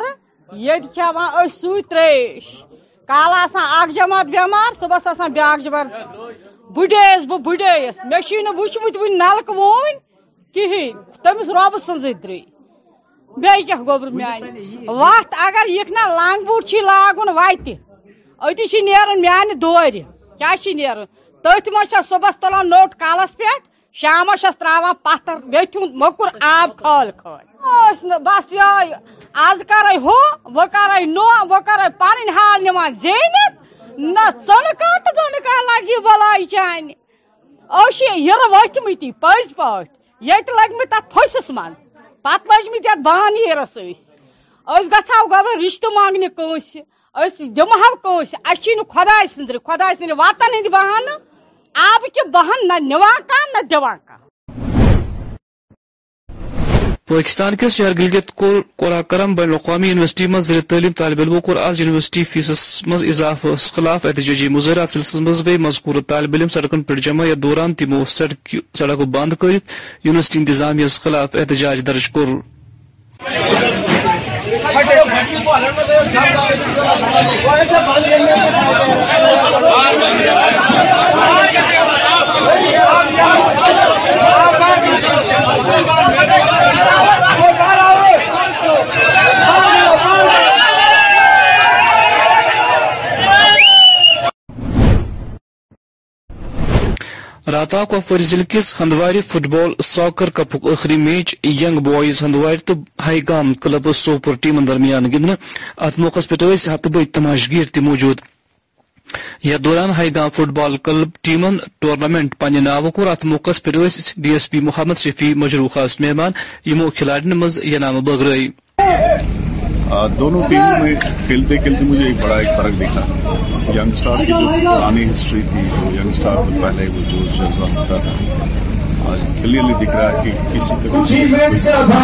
یہ کھانا اس سی تریش کال آق جماعت بمار آسان آیا جماعت بڈیس بڈیس مے وچمت ون نلک وب سی گانے وک نا لانگ بوٹ چی لاگن وت اتی نور کیا نیر تس صحت تلان نوٹ کالس پامس ترقا پتھر مکر آب کھل کھل اوش بس یہ آز کر ہو وہ کرے نو وہ کرے پن حال نما زین نہ ژن کا بن کا لگ بلائی چان اوش یہ وت مت پز پاٹ یہ لگ مت تک پھسس من پت لج مت یت بان یرس اس اس گسا گو رشتہ مانگنے کنس اس دم ہو کنس اچھی نو خدا سند خدا سند وتن ہند بہان آب کہ بہان نہ نوا کان نہ دیوان کان پاکستان کس شہر گلگت کور کرم بین الاقوامی یونیورسٹی زیر تعلیم طالب علموں کز یونیورسٹی فیسس مز اضافہ خلاف احتجاجی مضرات سلسلس مزے مذکور طالب علم سڑکن پہ جمع یا دوران تمو سڑک بند کرت کرورسٹی انتظامیہ خلاف احتجاج درج ک راتا کپور ضلع کس ہندوار فٹ بال ساکر اخری میچ ینگ بوائز ہندوار تو ہائی گام کلب سوپور ٹیم درمیان گندن ات موقع پہ ہتھ بد تماشگیر گیر موجود یھ دوران Haigam football club ٹیمن ٹورنامنٹ پنہ ناو کور ات موقع پہ D S P Mohammad Shafi مجروخاس مہمان یمو کھلاڑی مز انعام بغرائی دونوں ٹیموں میں کھیلتے کھیلتے مجھے ایک بڑا ایک فرق دکھا اسٹار کی جو پرانی ہسٹری تھی ینگ اسٹار کو پہلے وہ جوش جذبہ ہوتا تھا آج کلیئرلی دکھ رہا ہے کہ کسی کا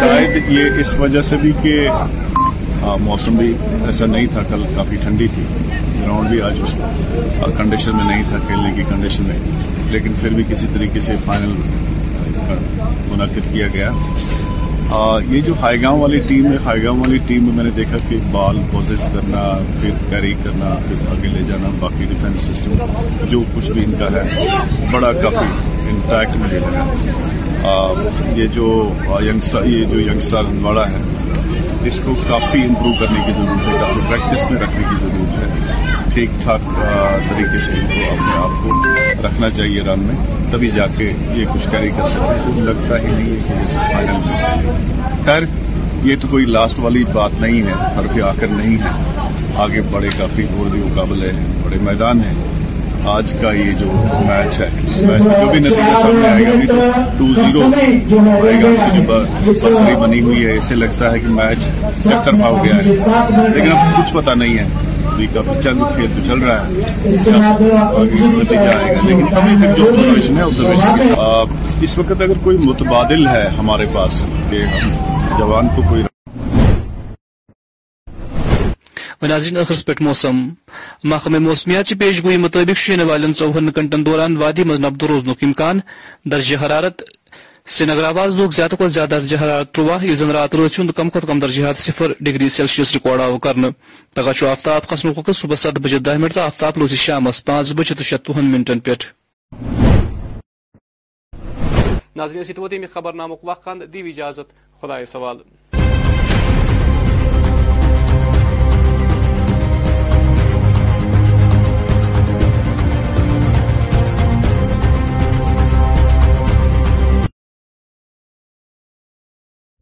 شاید یہ اس وجہ سے بھی کہ موسم بھی ایسا نہیں تھا کل کافی ٹھنڈی تھی گراؤنڈ بھی آج اس کنڈیشن میں نہیں تھا کھیلنے کی کنڈیشن میں لیکن پھر بھی کسی طریقے سے فائنل منعقد کیا گیا یہ جو ہائی گاؤں والی ٹیم ہے ہائی گاؤں والی ٹیم میں میں نے دیکھا کہ بال پوزیس کرنا پھر کیری کرنا پھر آگے لے جانا باقی ڈیفینس سسٹم جو کچھ بھی ان کا ہے بڑا کافی انٹیکٹ مجھے لگا یہ جو ینگسٹر یہ جو ینگسٹر اناڑا ہے اس کو کافی امپروو کرنے کی ضرورت ہے کافی پریکٹس میں رکھنے کی ضرورت ہے ٹھیک ٹھاک طریقے سے ان کو اپنے آپ کو رکھنا چاہیے رن میں تبھی جا کے یہ کچھ کیری کر سکتے ہیں لگتا ہی نہیں ہے کہ یہ تو کوئی لاسٹ والی بات نہیں ہے حرف آخر نہیں ہے آگے بڑے کافی ہو بھی مقابلے ہیں بڑے میدان ہیں آج کا یہ جو میچ ہے اس میچ میں جو بھی نتیجہ سامنے آئے آئے گا گا ابھی تو ٹو زیرو بنی ہوئی ہے اسے لگتا ہے کہ میچ ایک طرف ہو گیا ہے لیکن اب کچھ پتا نہیں ہے بھی کافی چل کھیل تو چل رہا ہے لیکن ابھی تک جو آبزرویشن ہے آبزرویشن اس وقت اگر کوئی متبادل ہے ہمارے پاس کہ ہم جوان کو کوئی مناظرین اخر سپیٹ موسم محکمہ موسمیات چی پیش گوئی مطابق شینوالن سوہن کنٹن دوران وادی مزنب دروز نکیم کان درجہ حرارت سرینگر آواز لوگ زیادہ کھت زیادہ درجہ حرارت تروہ یل زن رات روز کم کھت کم درجہ حرارت صفر ڈگری سیلسیس ریکارڈ آو کر پگہ آفتاب کھسن وقت صبح سات بجے دہ منٹ تو آفتاب روز شام پانچ بجے تو شتوہن منٹن پہ ناظرین سی تو خبر نامک وقت دیو اجازت خدا سوال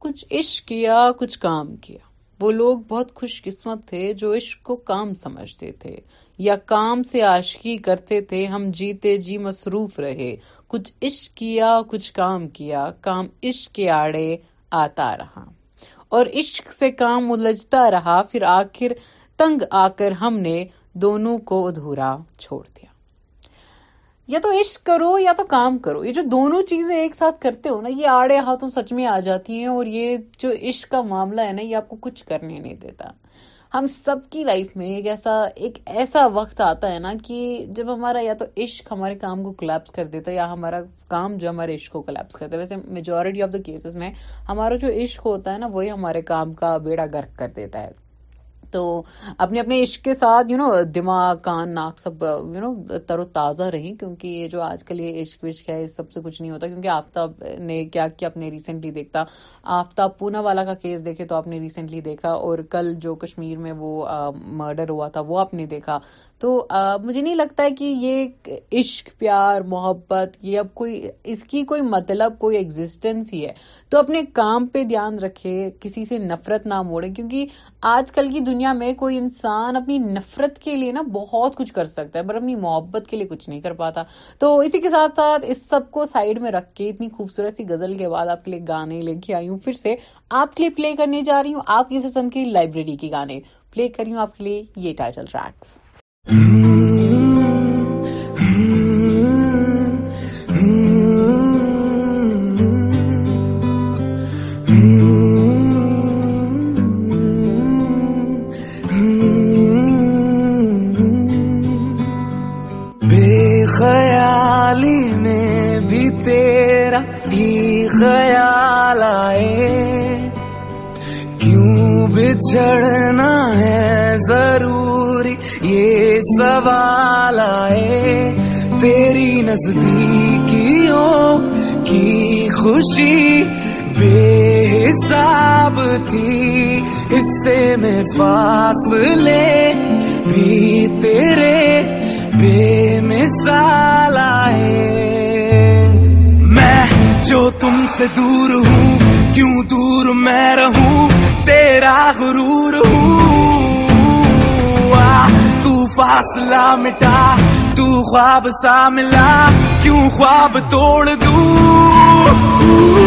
کچھ عشق کیا کچھ کام کیا وہ لوگ بہت خوش قسمت تھے جو عشق کو کام سمجھتے تھے یا کام سے عاشقی کرتے تھے ہم جیتے جی مصروف رہے کچھ عشق کیا کچھ کام کیا کام عشق کے آڑے آتا رہا اور عشق سے کام الجھتا رہا پھر آخر تنگ آ کر ہم نے دونوں کو ادھورا چھوڑ دیا یا تو عشق کرو یا تو کام کرو یہ جو دونوں چیزیں ایک ساتھ کرتے ہو نا یہ آڑے ہاتھوں سچ میں آ جاتی ہیں اور یہ جو عشق کا معاملہ ہے نا یہ آپ کو کچھ کرنے نہیں دیتا ہم سب کی لائف میں ایک ایسا ایک ایسا وقت آتا ہے نا کہ جب ہمارا یا تو عشق ہمارے کام کو کلیپس کر دیتا ہے یا ہمارا کام جو ہمارے عشق کو کلیپس کرتا ہے ویسے میجورٹی آف دا کیسز میں ہمارا جو عشق ہوتا ہے نا وہی ہمارے کام کا بیڑا گرک کر دیتا ہے تو اپنے اپنے عشق کے ساتھ یو نو دماغ کان ناک سب یو نو تر و تازہ رہیں کیونکہ یہ جو آج کل یہ عشق وشق ہے یہ سب سے کچھ نہیں ہوتا کیونکہ آفتاب نے کیا کیا آپ نے ریسنٹلی دیکھتا آفتاب پونا والا کا کیس دیکھے تو آپ نے ریسنٹلی دیکھا اور کل جو کشمیر میں وہ مرڈر ہوا تھا وہ آپ نے دیکھا تو مجھے نہیں لگتا ہے کہ یہ عشق پیار محبت یہ اب کوئی اس کی کوئی مطلب کوئی ایگزسٹنس ہی ہے تو اپنے کام پہ دھیان رکھے کسی سے نفرت نہ موڑے کیونکہ آج کل کی دنیا میں کوئی انسان اپنی نفرت کے لیے نا بہت کچھ کر سکتا ہے پر اپنی محبت کے لیے کچھ نہیں کر پاتا تو اسی کے ساتھ ساتھ اس سب کو سائڈ میں رکھ کے اتنی خوبصورت سی غزل کے بعد آپ کے لیے گانے لے کے آئی ہوں پھر سے آپ کے لیے پلے کرنے جا رہی ہوں آپ کی پسند کی لائبریری کے گانے پلے کر رہی ہوں آپ کے لیے یہ ٹائٹل ٹریکس Mm-hmm. نزدیکیوں کی خوشی بے حساب تھی اس سے میں فاصلے بھی تیرے بے مثال آئے میں جو تم سے دور ہوں کیوں دور میں رہوں تیرا غرور ہوں تو فاصلہ مٹا تو خواب سا ملا کیوں خواب توڑ دوں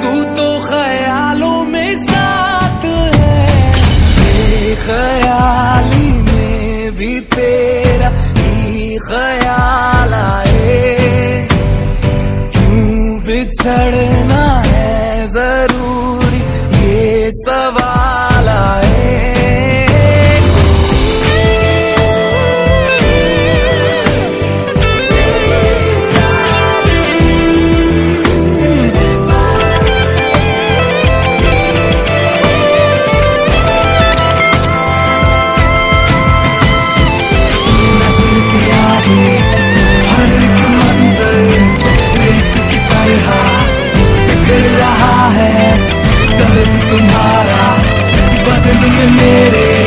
تو تو خیالوں میں ساتھ ہے خیالی میں بھی تیرا ہی خیال آئے کیوں بچھڑنا ہے ضروری یہ سوال آئے میرے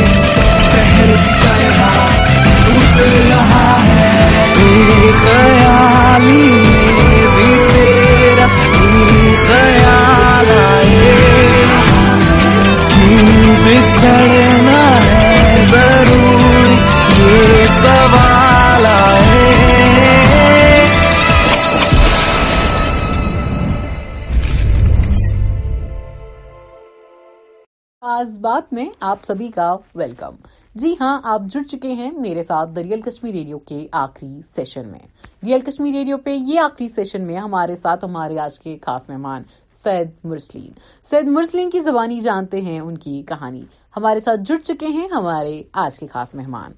جذبات میں آپ سبھی کا ویلکم جی ہاں آپ جڑ چکے ہیں میرے ساتھ ریئل کشمیر ریڈیو کے آخری سیشن میں ریئل کشمیر ریڈیو پہ یہ آخری سیشن میں ہمارے ساتھ ہمارے آج کے خاص مہمان سید مرسلین سید مرسلین کی زبانی جانتے ہیں ان کی کہانی ہمارے ساتھ جڑ چکے ہیں ہمارے آج کے خاص مہمان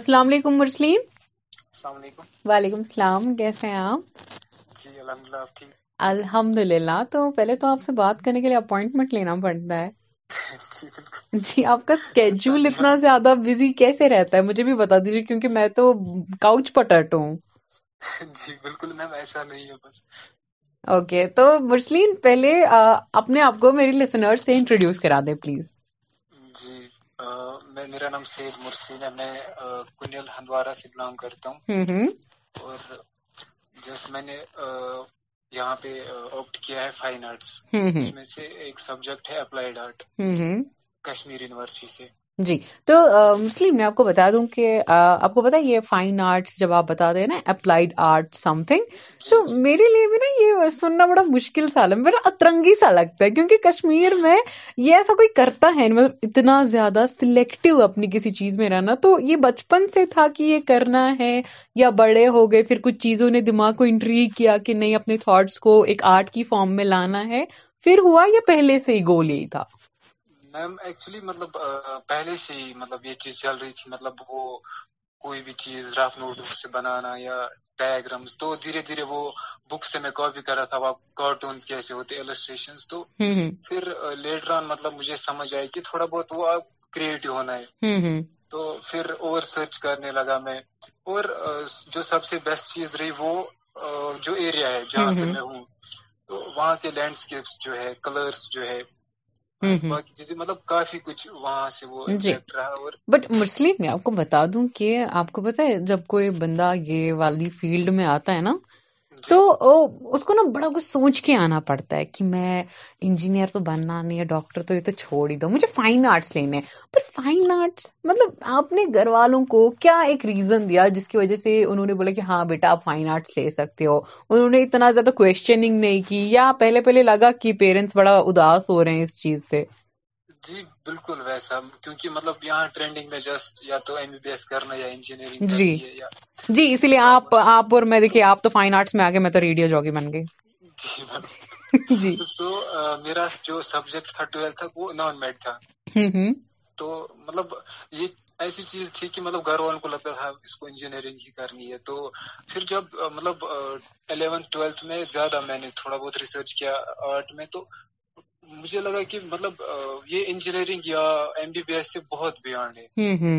السلام علیکم مرسلین السلام علیکم وعلیکم السلام کیسے آپ جی الحمد للہ الحمد للہ تو پہلے تو آپ سے بات کرنے کے لیے اپوائنٹمنٹ لینا پڑتا ہے جی آپ کا اسکیڈول اتنا زیادہ بزی کیسے رہتا ہے مجھے بھی بتا دیجیے کیونکہ میں تو کاؤچ پٹرٹ ہوں جی بالکل میم ایسا نہیں ہے بس اوکے تو مرسلین پہلے اپنے آپ کو میری لسنر سے انٹروڈیوس کرا دیں پلیز جی میں میرا نام سید مرسین ہے میں کنیل ہندوارا سے بلانگ کرتا ہوں اور جس میں نے یہاں پہ آپٹ کیا ہے فائن آرٹس اس میں سے ایک سبجیکٹ ہے اپلائیڈ آرٹ کشمیر یونیورسٹی سے جی تو مسلم میں آپ کو بتا دوں کہ آپ کو پتا یہ فائن آرٹس جب آپ بتا دیں نا applied art something so میرے لیے بھی نا یہ سننا بڑا مشکل سال ہے بڑا اترنگی سا لگتا ہے کیونکہ کشمیر میں یہ ایسا کوئی کرتا ہے مطلب اتنا زیادہ سلیکٹو اپنی کسی چیز میں رہنا تو یہ بچپن سے تھا کہ یہ کرنا ہے یا بڑے ہو گئے پھر کچھ چیزوں نے دماغ کو انٹری کیا کہ نہیں اپنے تھاٹس کو ایک آرٹ کی فارم میں لانا ہے پھر ہوا یا پہلے سے ہی گول یہی تھا میم ایکچولی مطلب پہلے سے ہی مطلب یہ چیز چل رہی تھی مطلب وہ کوئی بھی چیز رف نوٹ بک سے بنانا یا ڈائگرامس تو دھیرے دھیرے وہ بک سے میں کاپی کر رہا تھا وہ کارٹونس کیسے ہوتے السٹریشن تو پھر لیٹر آن مطلب مجھے سمجھ آئی کہ تھوڑا بہت وہ آپ کریٹو ہونا ہے تو پھر اور سرچ کرنے لگا میں اور جو سب سے بیسٹ چیز رہی وہ جو ایریا ہے جہاں سے میں ہوں تو وہاں کے لینڈسکیپس جو ہے کلرس جو ہے مطلب کافی کچھ وہاں سے وہ بٹ مرسلی جی۔ میں آپ کو بتا دوں کہ آپ کو پتا ہے جب کوئی بندہ یہ والی فیلڈ میں آتا ہے نا تو اس کو نا بڑا کچھ سوچ کے آنا پڑتا ہے کہ میں انجینئر تو بننا نہیں ہے ڈاکٹر تو یہ تو چھوڑ ہی دو مجھے فائن آرٹس لینے ہیں پر فائن آرٹس مطلب آپ نے گھر والوں کو کیا ایک ریزن دیا جس کی وجہ سے انہوں نے بولا کہ ہاں بیٹا آپ فائن آرٹس لے سکتے ہو انہوں نے اتنا زیادہ کوشچننگ نہیں کی یا پہلے پہلے لگا کہ پیرنٹس بڑا اداس ہو رہے ہیں اس چیز سے جی بالکل ویسا کیونکہ مطلب یہاں ٹرینڈنگ میں جسٹ یا تو ایم بی بی ایس کرنا یا انجینئرنگ جی جی اسی لیے آپ آپ اور میں دیکھیے آپ تو فائن آرٹس میں آگے میں تو ریڈیو جاگی بن گئی جی سو جی۔ میرا جو سبجیکٹ تھا ٹویلتھ تھا وہ نان میڈ تھا تو مطلب یہ ایسی چیز تھی کہ مطلب گھر والوں کو لگتا تھا اس کو انجینئرنگ ہی کرنی ہے تو پھر جب مطلب الیونتھ ٹویلتھ میں زیادہ میں نے تھوڑا بہت ریسرچ کیا آرٹ میں تو مجھے لگا کہ مطلب یہ انجینئرنگ یا ایم بی بی ایس سے بہت بیانڈ ہے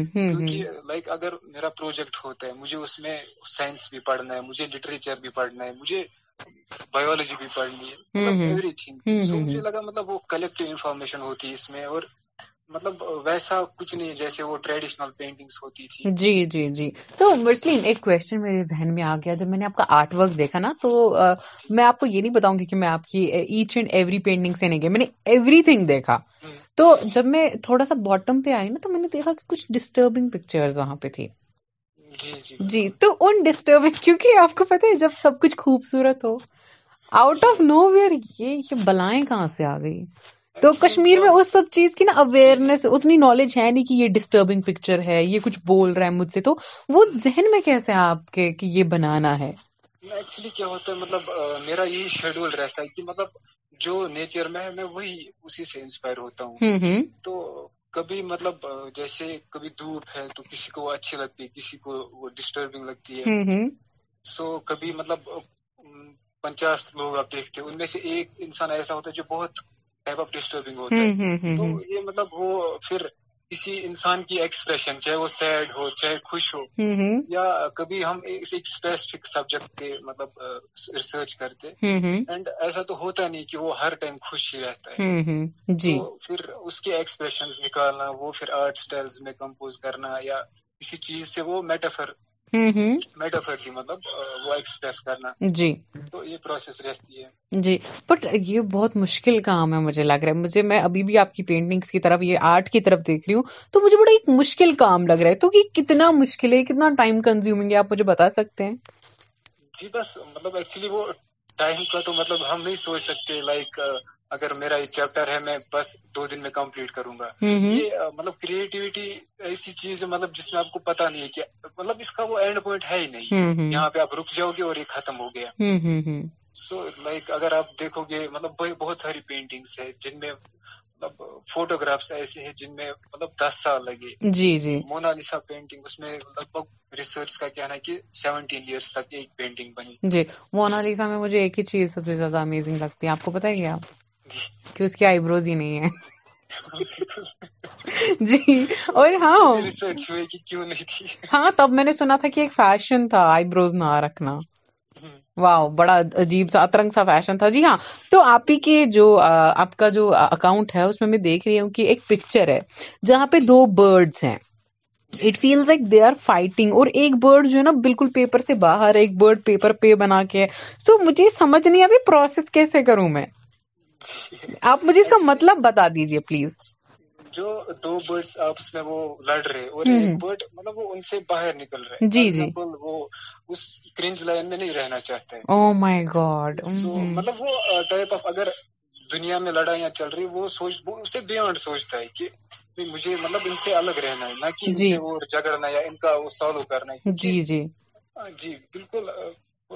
کیونکہ لائک اگر میرا پروجیکٹ ہوتا ہے مجھے اس میں سائنس بھی پڑھنا ہے مجھے لٹریچر بھی پڑھنا ہے مجھے بایولوجی بھی پڑھنی ہے ایوری تھنگ مطلب مجھے لگا مطلب وہ کلیکٹو انفارمیشن ہوتی ہے اس میں اور مطلب ویسا کچھ نہیں جیسے وہ ٹریڈیشنل ہوتی تھی جی جی جی تو مرسلین ایک کوشچن میرے ذہن میں میں آ گیا جب نے آپ کا آرٹ ورک دیکھا نا تو میں آپ کو یہ نہیں بتاؤں گی کہ میں آپ کی ایچ اینڈ ایوری پینٹنگ سے نہیں گئی میں نے ایوری تھنگ دیکھا تو جب میں تھوڑا سا باٹم پہ آئی نا تو میں نے دیکھا کہ کچھ ڈسٹربنگ پکچر وہاں پہ تھی جی،, جی۔, جی تو ان ڈسٹربنگ کیونکہ آپ کو پتا ہے جب سب کچھ خوبصورت ہو آؤٹ آف نو ویئر یہ بلائیں کہاں سے آ گئی تو کشمیر میں اس سب چیز کی نا اویئرنیس اتنی نالج ہے نہیں کہ یہ ڈسٹربنگ پکچر ہے یہ کچھ بول رہا ہے مجھ سے تو وہ ذہن میں کیسے آپ کے کہ یہ بنانا ہے ایکچولی کیا ہوتا ہے مطلب میرا یہی شیڈول رہتا ہے کہ مطلب جو نیچر میں ہے میں وہی اسی سے انسپائر ہوتا ہوں تو کبھی مطلب جیسے کبھی دھوپ ہے تو کسی کو اچھی لگتی ہے کسی کو وہ ڈسٹربنگ لگتی ہے سو کبھی مطلب پچاس لوگ آپ دیکھتے ہیں ان میں سے ایک انسان ایسا ہوتا ہے جو بہت ٹائپ آف ڈسٹربنگ ہوتا ہے تو یہ مطلب وہ پھر کسی انسان کی ایکسپریشن چاہے وہ سیڈ ہو چاہے خوش ہو یا کبھی ہم ایک اسپیسیفک سبجیکٹ پہ مطلب ریسرچ کرتے اینڈ ایسا تو ہوتا نہیں کہ وہ ہر ٹائم خوش ہی رہتا ہے جی پھر اس کے ایکسپریشن نکالنا وہ پھر آرٹ اسٹائل میں کمپوز کرنا یا کسی چیز سے وہ میٹافر جی، مطلب وہ ایکسپریس کرنا جی تو یہ پروسیس رہتی ہے جی بٹ یہ بہت مشکل کام ہے مجھے لگ رہا ہے مجھے میں ابھی بھی آپ کی پینٹنگز کی طرف یہ آرٹ کی طرف دیکھ رہی ہوں تو مجھے بڑا ایک مشکل کام لگ رہا ہے تو یہ کتنا مشکل ہے کتنا ٹائم کنزیومنگ ہے آپ مجھے بتا سکتے ہیں جی بس مطلب ایکچولی وہ ٹائم کا تو مطلب ہم نہیں سوچ سکتے لائک اگر میرا یہ چیپٹر ہے میں بس دو دن میں کمپلیٹ کروں گا یہ مطلب کریٹیوٹی ایسی چیز ہے مطلب جس میں آپ کو پتا نہیں ہے کہ مطلب اس کا وہ اینڈ پوائنٹ ہے ہی نہیں یہاں پہ آپ رک جاؤ گے اور یہ ختم ہو گیا سو لائک اگر آپ دیکھو گے مطلب بہت ساری پینٹنگس ہے جن میں مطلب فوٹوگرافس ایسے ہیں جن میں مطلب دس سال لگے جی جی مونا پینٹنگ اس میں لگ بھگ ریسرچ کا کہنا ہے کہ سیونٹین ایئرس تک ایک پینٹنگ بنی جی مونالیسا میں مجھے ایک ہی چیز سب سے زیادہ امیزنگ لگتی ہے آپ کو بتائیے آپ کہ اس کی آئی بروز ہی نہیں ہے جی اور ہاں ہاں تب میں نے سنا تھا کہ ایک فیشن تھا آئی بروز نہ رکھنا واہ بڑا عجیب سا اترنگ سا فیشن تھا جی ہاں تو آپ ہی کے جو آپ کا جو اکاؤنٹ ہے اس میں میں دیکھ رہی ہوں کہ ایک پکچر ہے جہاں پہ دو برڈس ہیں it feels like they are fighting اور ایک برڈ جو ہے نا بالکل پیپر سے باہر ایک برڈ پیپر پہ بنا کے سو مجھے سمجھ نہیں آتی پروسیس کیسے کروں میں آپ مجھے اس کا مطلب بتا دیجیے پلیز جو دو برڈس آپس میں وہ لڑ رہے اور ایک برڈ مطلب وہ ان سے باہر نکل رہے جی جی وہ اس کرنج لائن میں نہیں رہنا چاہتے او مائی گاڈ مطلب وہ ٹائپ آف اگر دنیا میں لڑائیاں چل رہی وہ سوچ وہ اسے بیانڈ سوچتا ہے کہ مجھے مطلب ان سے الگ رہنا ہے نہ کہ جی وہ جگڑنا یا ان کا وہ سالو کرنا ہے جی جی جی بالکل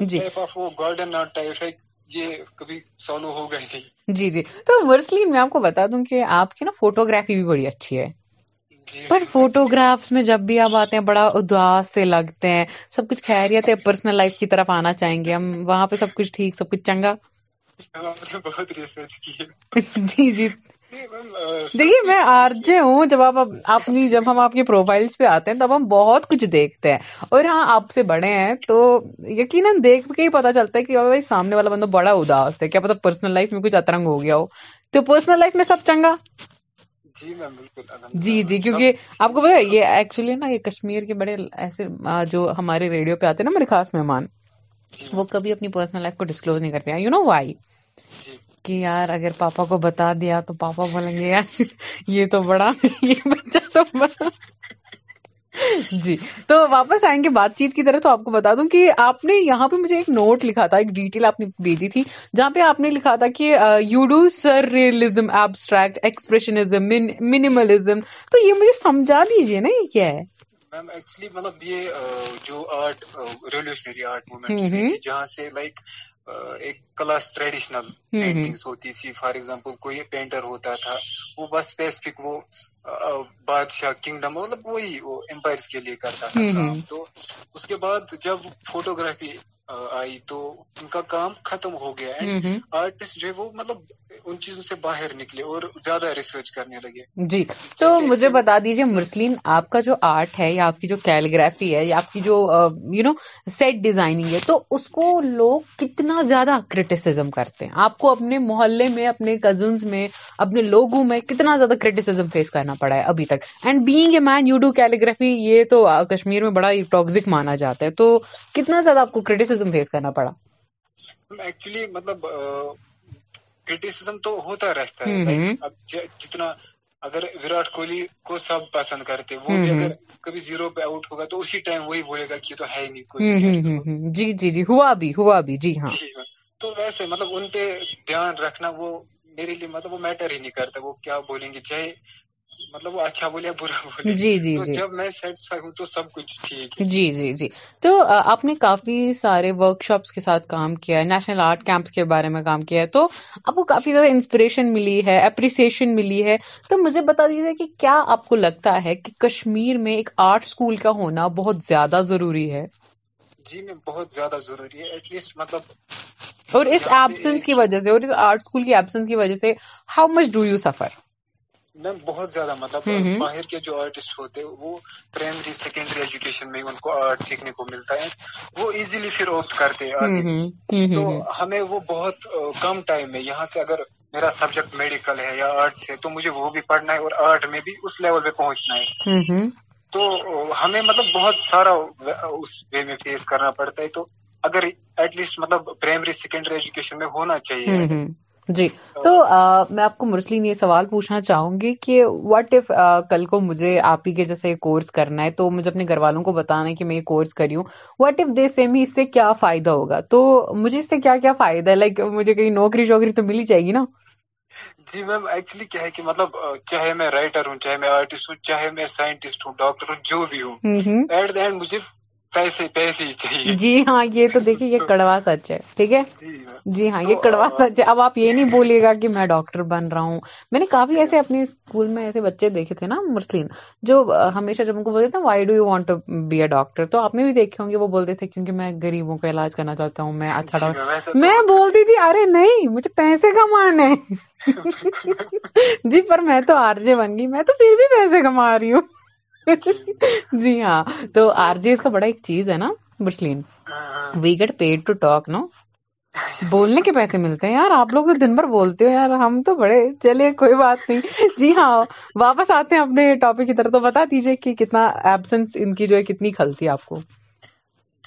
جی ٹائپ آف وہ گارڈن ٹائپ ہے یہ کبھی سالو ہو نہیں جی جی تو مرسلین میں آپ کو بتا دوں کہ آپ کی نا فوٹوگرافی بھی بڑی اچھی ہے جی، پر فوٹو میں جب بھی آپ آتے ہیں بڑا اداس سے لگتے ہیں سب کچھ خیریت ہے پرسنل لائف کی طرف آنا چاہیں گے ہم وہاں پہ سب کچھ ٹھیک سب کچھ چنگا ہاں، بہت ریسرچ کی جی جی دیکھیے میں آرجے ہوں جب آپ اپنی جب ہم آپ کے پروفائل پہ آتے ہیں تب ہم بہت کچھ دیکھتے ہیں اور ہاں آپ سے بڑے ہیں تو یقیناً دیکھ کے ہی پتا چلتا ہے کہ سامنے والا بندہ بڑا اداس ہے کیا پتا پرسنل لائف میں کچھ اترنگ ہو گیا ہو تو پرسنل لائف میں سب چنگا جی جی, جی، کیونکہ آپ کو پتا یہ ایکچولی نا یہ کشمیر کے بڑے ایسے جو ہمارے ریڈیو پہ آتے ہیں نا میرے خاص مہمان جی، وہ کبھی اپنی پرسنل لائف کو ڈسکلوز نہیں کرتے یو نو وائی کہ یار اگر پاپا کو بتا دیا تو پاپا بولیں گے یار یہ تو بڑا یہ بچہ تو بڑا جی تو تو واپس آئیں گے بات چیت کی طرح آپ کو بتا دوں کہ آپ نے یہاں پہ مجھے ایک نوٹ لکھا تھا ایک ڈیٹیل آپ نے بھیجی تھی جہاں پہ آپ نے لکھا تھا کہ you do surrealism abstract expressionism minimalism تو یہ مجھے سمجھا دیجیے نا یہ کیا ہے میم ایکچولی مطلب یہ جو آرٹ ریولیوشنری آرٹ موومنٹ جہاں سے لائک ایک کلاس ٹریڈیشنل پینٹنگز ہوتی تھی فار ایگزامپل کوئی پینٹر ہوتا تھا وہ بس اسپیسیفک وہ بادشاہ کنگڈم مطلب وہی وہ امپائرس کے لیے کرتا تھا تو اس کے بعد جب فوٹوگرافی آئی تو ان کا کام ختم ہو گیا ہے آرٹسٹ جو ہے وہ مطلب ان چیزوں سے باہر نکلے اور زیادہ ریسرچ کرنے لگے جی تو مجھے بتا دیجیے مرسلین آپ کا جو آرٹ ہے یا آپ کی جو کیلیگرافی ہے یا آپ کی جو یو نو سیٹ ڈیزائننگ ہے تو اس کو جی۔ لوگ کتنا زیادہ کرٹیسم کرتے ہیں آپ کو اپنے محلے میں اپنے کزنس میں اپنے لوگوں میں کتنا زیادہ کرٹیسم فیس کرنا پڑا ہے ابھی تک and being a man you do calligraphy یہ تو کشمیر میں بڑا ٹاکزک مانا جاتا ہے تو کتنا زیادہ آپ کو کرٹیسم کرٹیسزم فیس کرنا پڑا ایکچولی مطلب کرٹیسزم تو ہوتا رہتا ہے جتنا اگر وراٹ کوہلی کو سب پسند کرتے وہ بھی اگر کبھی زیرو پہ آؤٹ ہوگا تو اسی ٹائم وہی بولے گا کہ تو ہے نہیں کوئی جی جی جی ہوا بھی ہوا بھی جی، ہاں۔, جی ہاں تو ویسے مطلب ان پہ دھیان رکھنا وہ میرے لیے مطلب وہ میٹر ہی نہیں کرتا وہ کیا بولیں گے چاہے مطلب وہ اچھا بولے برا بولے جی جی جی جب میں سیٹسفائی ہوں تو سب کچھ ٹھیک ہے جی جی جی تو آپ نے کافی سارے ورک شاپس کے ساتھ کام کیا ہے نیشنل آرٹ کیمپس کے بارے میں کام کیا ہے تو آپ کو کافی زیادہ انسپریشن ملی ہے اپریسیشن ملی ہے تو مجھے بتا دیجیے کہ کیا آپ کو لگتا ہے کہ کشمیر میں ایک آرٹ اسکول کا ہونا بہت زیادہ ضروری ہے جی میں بہت زیادہ ضروری ہے ایٹ لیسٹ مطلب اور اس ایبسنس کی وجہ سے اور اس آرٹ اسکول کی ایبسنس کی وجہ سے how much do you suffer میں بہت زیادہ مطلب باہر کے جو آرٹسٹ ہوتے وہ پرائمری سیکنڈری ایجوکیشن میں ان کو آرٹ سیکھنے کو ملتا ہے وہ ایزیلی پھر اوپٹ کرتے آگے تو ہمیں وہ بہت کم ٹائم میں یہاں سے اگر میرا سبجیکٹ میڈیکل ہے یا آرٹس ہے تو مجھے وہ بھی پڑھنا ہے اور آرٹ میں بھی اس لیول پہ پہنچنا ہے تو ہمیں مطلب بہت سارا اس وے میں فیس کرنا پڑتا ہے تو اگر ایٹ لیسٹ مطلب پرائمری سیکنڈری ایجوکیشن میں ہونا چاہیے جی تو میں آپ کو مرسلین یہ سوال پوچھنا چاہوں گی کہ واٹ ایف کل کو مجھے آپ ہی کے جیسے کورس کرنا ہے تو مجھے اپنے گھر والوں کو بتانا ہے کہ میں یہ کورس کری ہوں واٹ اف دے سیم ہی اس سے کیا فائدہ ہوگا تو مجھے اس سے کیا کیا فائدہ ہے لائک مجھے کہیں نوکری شوکری تو ملی جائے گی نا جی میم ایکچولی کیا ہے کہ مطلب چاہے میں رائٹر ہوں چاہے چاہے میں میں آرٹسٹ ہوں ہوں ہوں ہوں سائنٹسٹ ڈاکٹر جو بھی ایٹ دا اینڈ مجھے پیسے پیسے جی ہاں یہ تو دیکھیے یہ کڑوا سچ ہے ٹھیک ہے جی ہاں, جی ہاں، یہ کڑوا سچ ہے اب آپ یہ نہیں بولیے گا کہ میں ڈاکٹر بن رہا ہوں میں نے کافی جی ایسے ہاں۔ اپنے اسکول میں ایسے بچے دیکھے تھے نا مسلم جو ہمیشہ جب ان کو بولتے تھے why do you want to be a doctor تو آپ نے بھی دیکھے ہوں گے وہ بولتے تھے کیونکہ میں غریبوں کا علاج کرنا چاہتا ہوں میں اچھا جی ہاں، ڈاکٹر میں بولتی تھی ارے نہیں مجھے پیسے کمانے جی پر میں تو آر جے بن گئی میں تو پھر بھی پیسے کما رہی ہوں جی ہاں تو آر جی اس کا بڑا ایک چیز ہے نا برسلین we get paid to talk نو بولنے کے پیسے ملتے ہیں یار آپ لوگ تو دن بھر بولتے ہو یار ہم تو بڑے چلے کوئی بات نہیں جی ہاں واپس آتے ہیں اپنے ٹاپک کی طرف تو بتا دیجیے کہ کتنا ایبسنس ان کی جو ہے کتنی کھلتی ہے آپ کو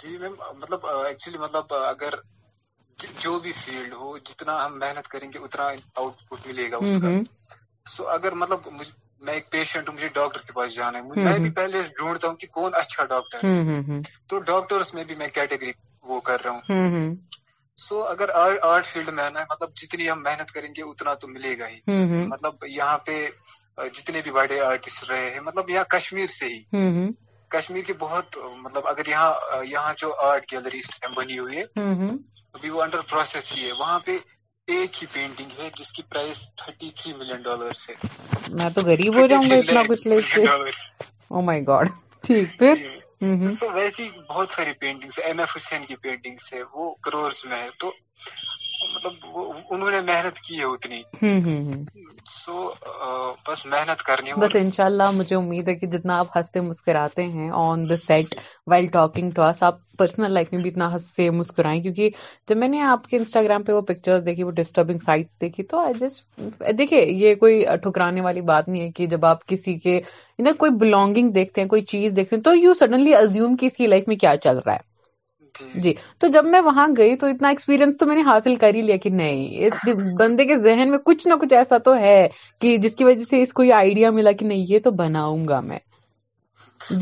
جی میم مطلب ایکچولی مطلب اگر جو بھی فیلڈ ہو جتنا ہم محنت کریں گے اتنا آؤٹ پٹ ملے گا اس کا سو اگر مطلب میں ایک پیشنٹ ہوں مجھے ڈاکٹر کے پاس جانا ہے میں بھی پہلے ڈھونڈتا ہوں کہ کون اچھا ڈاکٹر ہے تو ڈاکٹرس میں بھی میں کیٹیگری وہ کر رہا ہوں سو اگر آرٹ فیلڈ میں ہے مطلب جتنی ہم محنت کریں گے اتنا تو ملے گا ہی مطلب یہاں پہ جتنے بھی بڑے آرٹسٹ رہے ہیں مطلب یہاں کشمیر سے ہی کشمیر کے بہت مطلب اگر یہاں یہاں جو آرٹ گیلریز بنی ہوئی ہے ابھی وہ انڈر پروسیس ہی ہے وہاں پہ ایک ہی پینٹنگ ہے جس کی price thirty three million dollar ہے میں تو غریب ہو جاؤں گا اتنا کچھ لے کے مائی oh ٹھیک پھر جی۔ ویسی بہت ساری پینٹنگ ایم ایف حسین کی ہے وہ کروڑ میں ہے تو مطلب انہوں نے محنت کی ہے اتنی سو بس محنت ان شاء اللہ مجھے امید ہے کہ جتنا آپ ہنستے مسکراتے ہیں on the set while talking to آپ پرسنل لائف میں بھی اتنا ہنستے مسکرائے کیونکہ جب میں نے آپ کے انسٹاگرام پہ وہ پکچر دیکھی وہ ڈسٹربنگ سائٹس دیکھی تو آئی جسٹ دیکھیے یہ کوئی ٹھکرانے والی بات نہیں ہے کہ جب آپ کسی کے کوئی بلونگنگ دیکھتے ہیں کوئی چیز دیکھتے ہیں تو یو سڈنلی ازیوم کی اس کی لائف میں کیا چل رہا ہے جی تو جب میں وہاں گئی تو اتنا ایکسپیرینس تو میں نے حاصل کر ہی لیا کہ نہیں اس بندے کے ذہن میں کچھ نہ کچھ ایسا تو ہے کہ جی۔ جس کی وجہ سے اس کو یہ آئیڈیا ملا کہ نہیں یہ تو بناؤں گا میں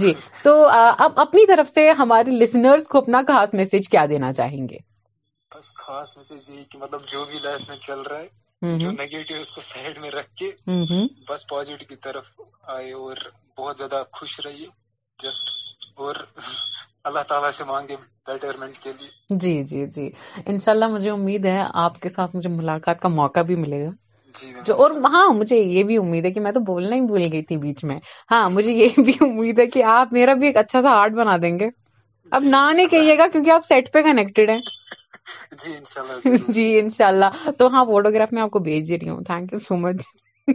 جی تو آپ اپنی طرف سے ہمارے لسنرز کو اپنا خاص میسج کیا دینا چاہیں گے بس خاص میسج یہی کہ مطلب جو بھی لائف میں چل رہا ہے جو نیگیٹو اس کو سائڈ میں رکھ کے بس پازیٹو کی طرف آئے اور بہت زیادہ خوش رہیے جسٹ اور اللہ تعالیٰ سے مانگے کے لیے جی جی جی ان شاء اللہ مجھے امید ہے آپ کے ساتھ مجھے ملاقات کا موقع بھی ملے گا جی، جو اور ہاں مجھے یہ بھی امید ہے کہ میں تو بولنا ہی بھول گئی تھی بیچ میں ہاں مجھے یہ بھی امید ہے کہ آپ میرا بھی ایک اچھا سا آرٹ بنا دیں گے اب جی، نہ نہیں کہیے گا کیونکہ آپ سیٹ پہ کنیکٹڈ ہیں جی جی ان شاء اللہ تو ہاں فوٹو گراف میں آپ کو بھیج دے رہی ہوں thank you so much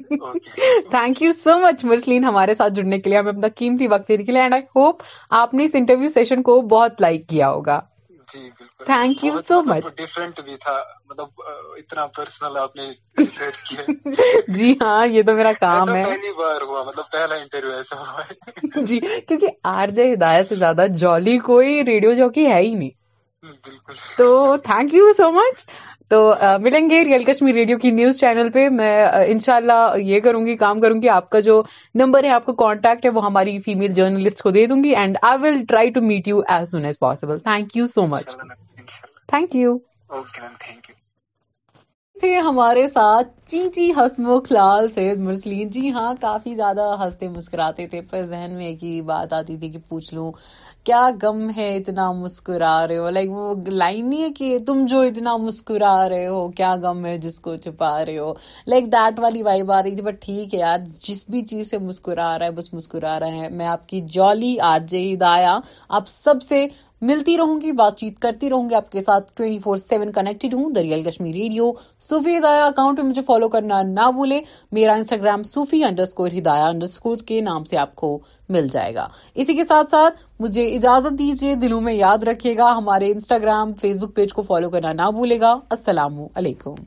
thank you so much Mursaleen ہمارے ساتھ جڑنے کے لیے ہمیں اپنا قیمتی وقت دینے کے لیے اینڈ آئی ہوپ آپ نے اس انٹرویو سیشن کو بہت لائک کیا ہوگا جی thank you so much different بھی تھا مطلب اتنا پرسنل آپ نے ریسرچ کیا جی ہاں یہ تو میرا کام ہے مطلب پہلا انٹرویو ایسا ہوا جی کیونکہ آر جے ہدایت سے زیادہ جولی کوئی ریڈیو جوکی ہے ہی نہیں بالکل تو تھینک یو سو مچ تو ملیں گے ریئل کشمی ریڈیو کی نیوز چینل پہ میں انشاءاللہ یہ کروں گی کام کروں گی آپ کا جو نمبر ہے آپ کا کانٹیکٹ ہے وہ ہماری فیمل جرنلسٹ کو دے دوں گی and I will try to meet you as soon as possible thank you so much thank you تھے ہمارے ساتھ چینچی سید مرسلین جی ہاں کافی زیادہ ہنستے مسکراتے تھے ذہن میں ایک ہی بات آتی تھی کہ پوچھ لوں کیا ہے اتنا مسکرا رہے ہو لائک وہ لائن نہیں ہے کہ تم جو اتنا مسکرا رہے ہو کیا گم ہے جس کو چھپا رہے ہو لائک دیٹ والی وائب آ رہی تھی بٹ ٹھیک ہے یار جس بھی چیز سے مسکرا رہا ہے بس مسکرا رہا ہے میں آپ کی جولی آج عید آیا آپ سب سے ملتی رہوں گی بات چیت کرتی رہوں گی آپ کے ساتھ ٹوئنٹی فور سیون کنیکٹڈ ہوں دریال کشمیر ریڈیو صوفی ہدایہ اکاؤنٹ میں مجھے فالو کرنا نہ بھولے میرا Instagram score underscore under underscore کے نام سے آپ کو مل جائے گا اسی کے ساتھ ساتھ مجھے اجازت دیجیے دلوں میں یاد رکھے گا ہمارے انسٹاگرام فیس بک پیج کو فالو کرنا نہ بھولے گا السلام علیکم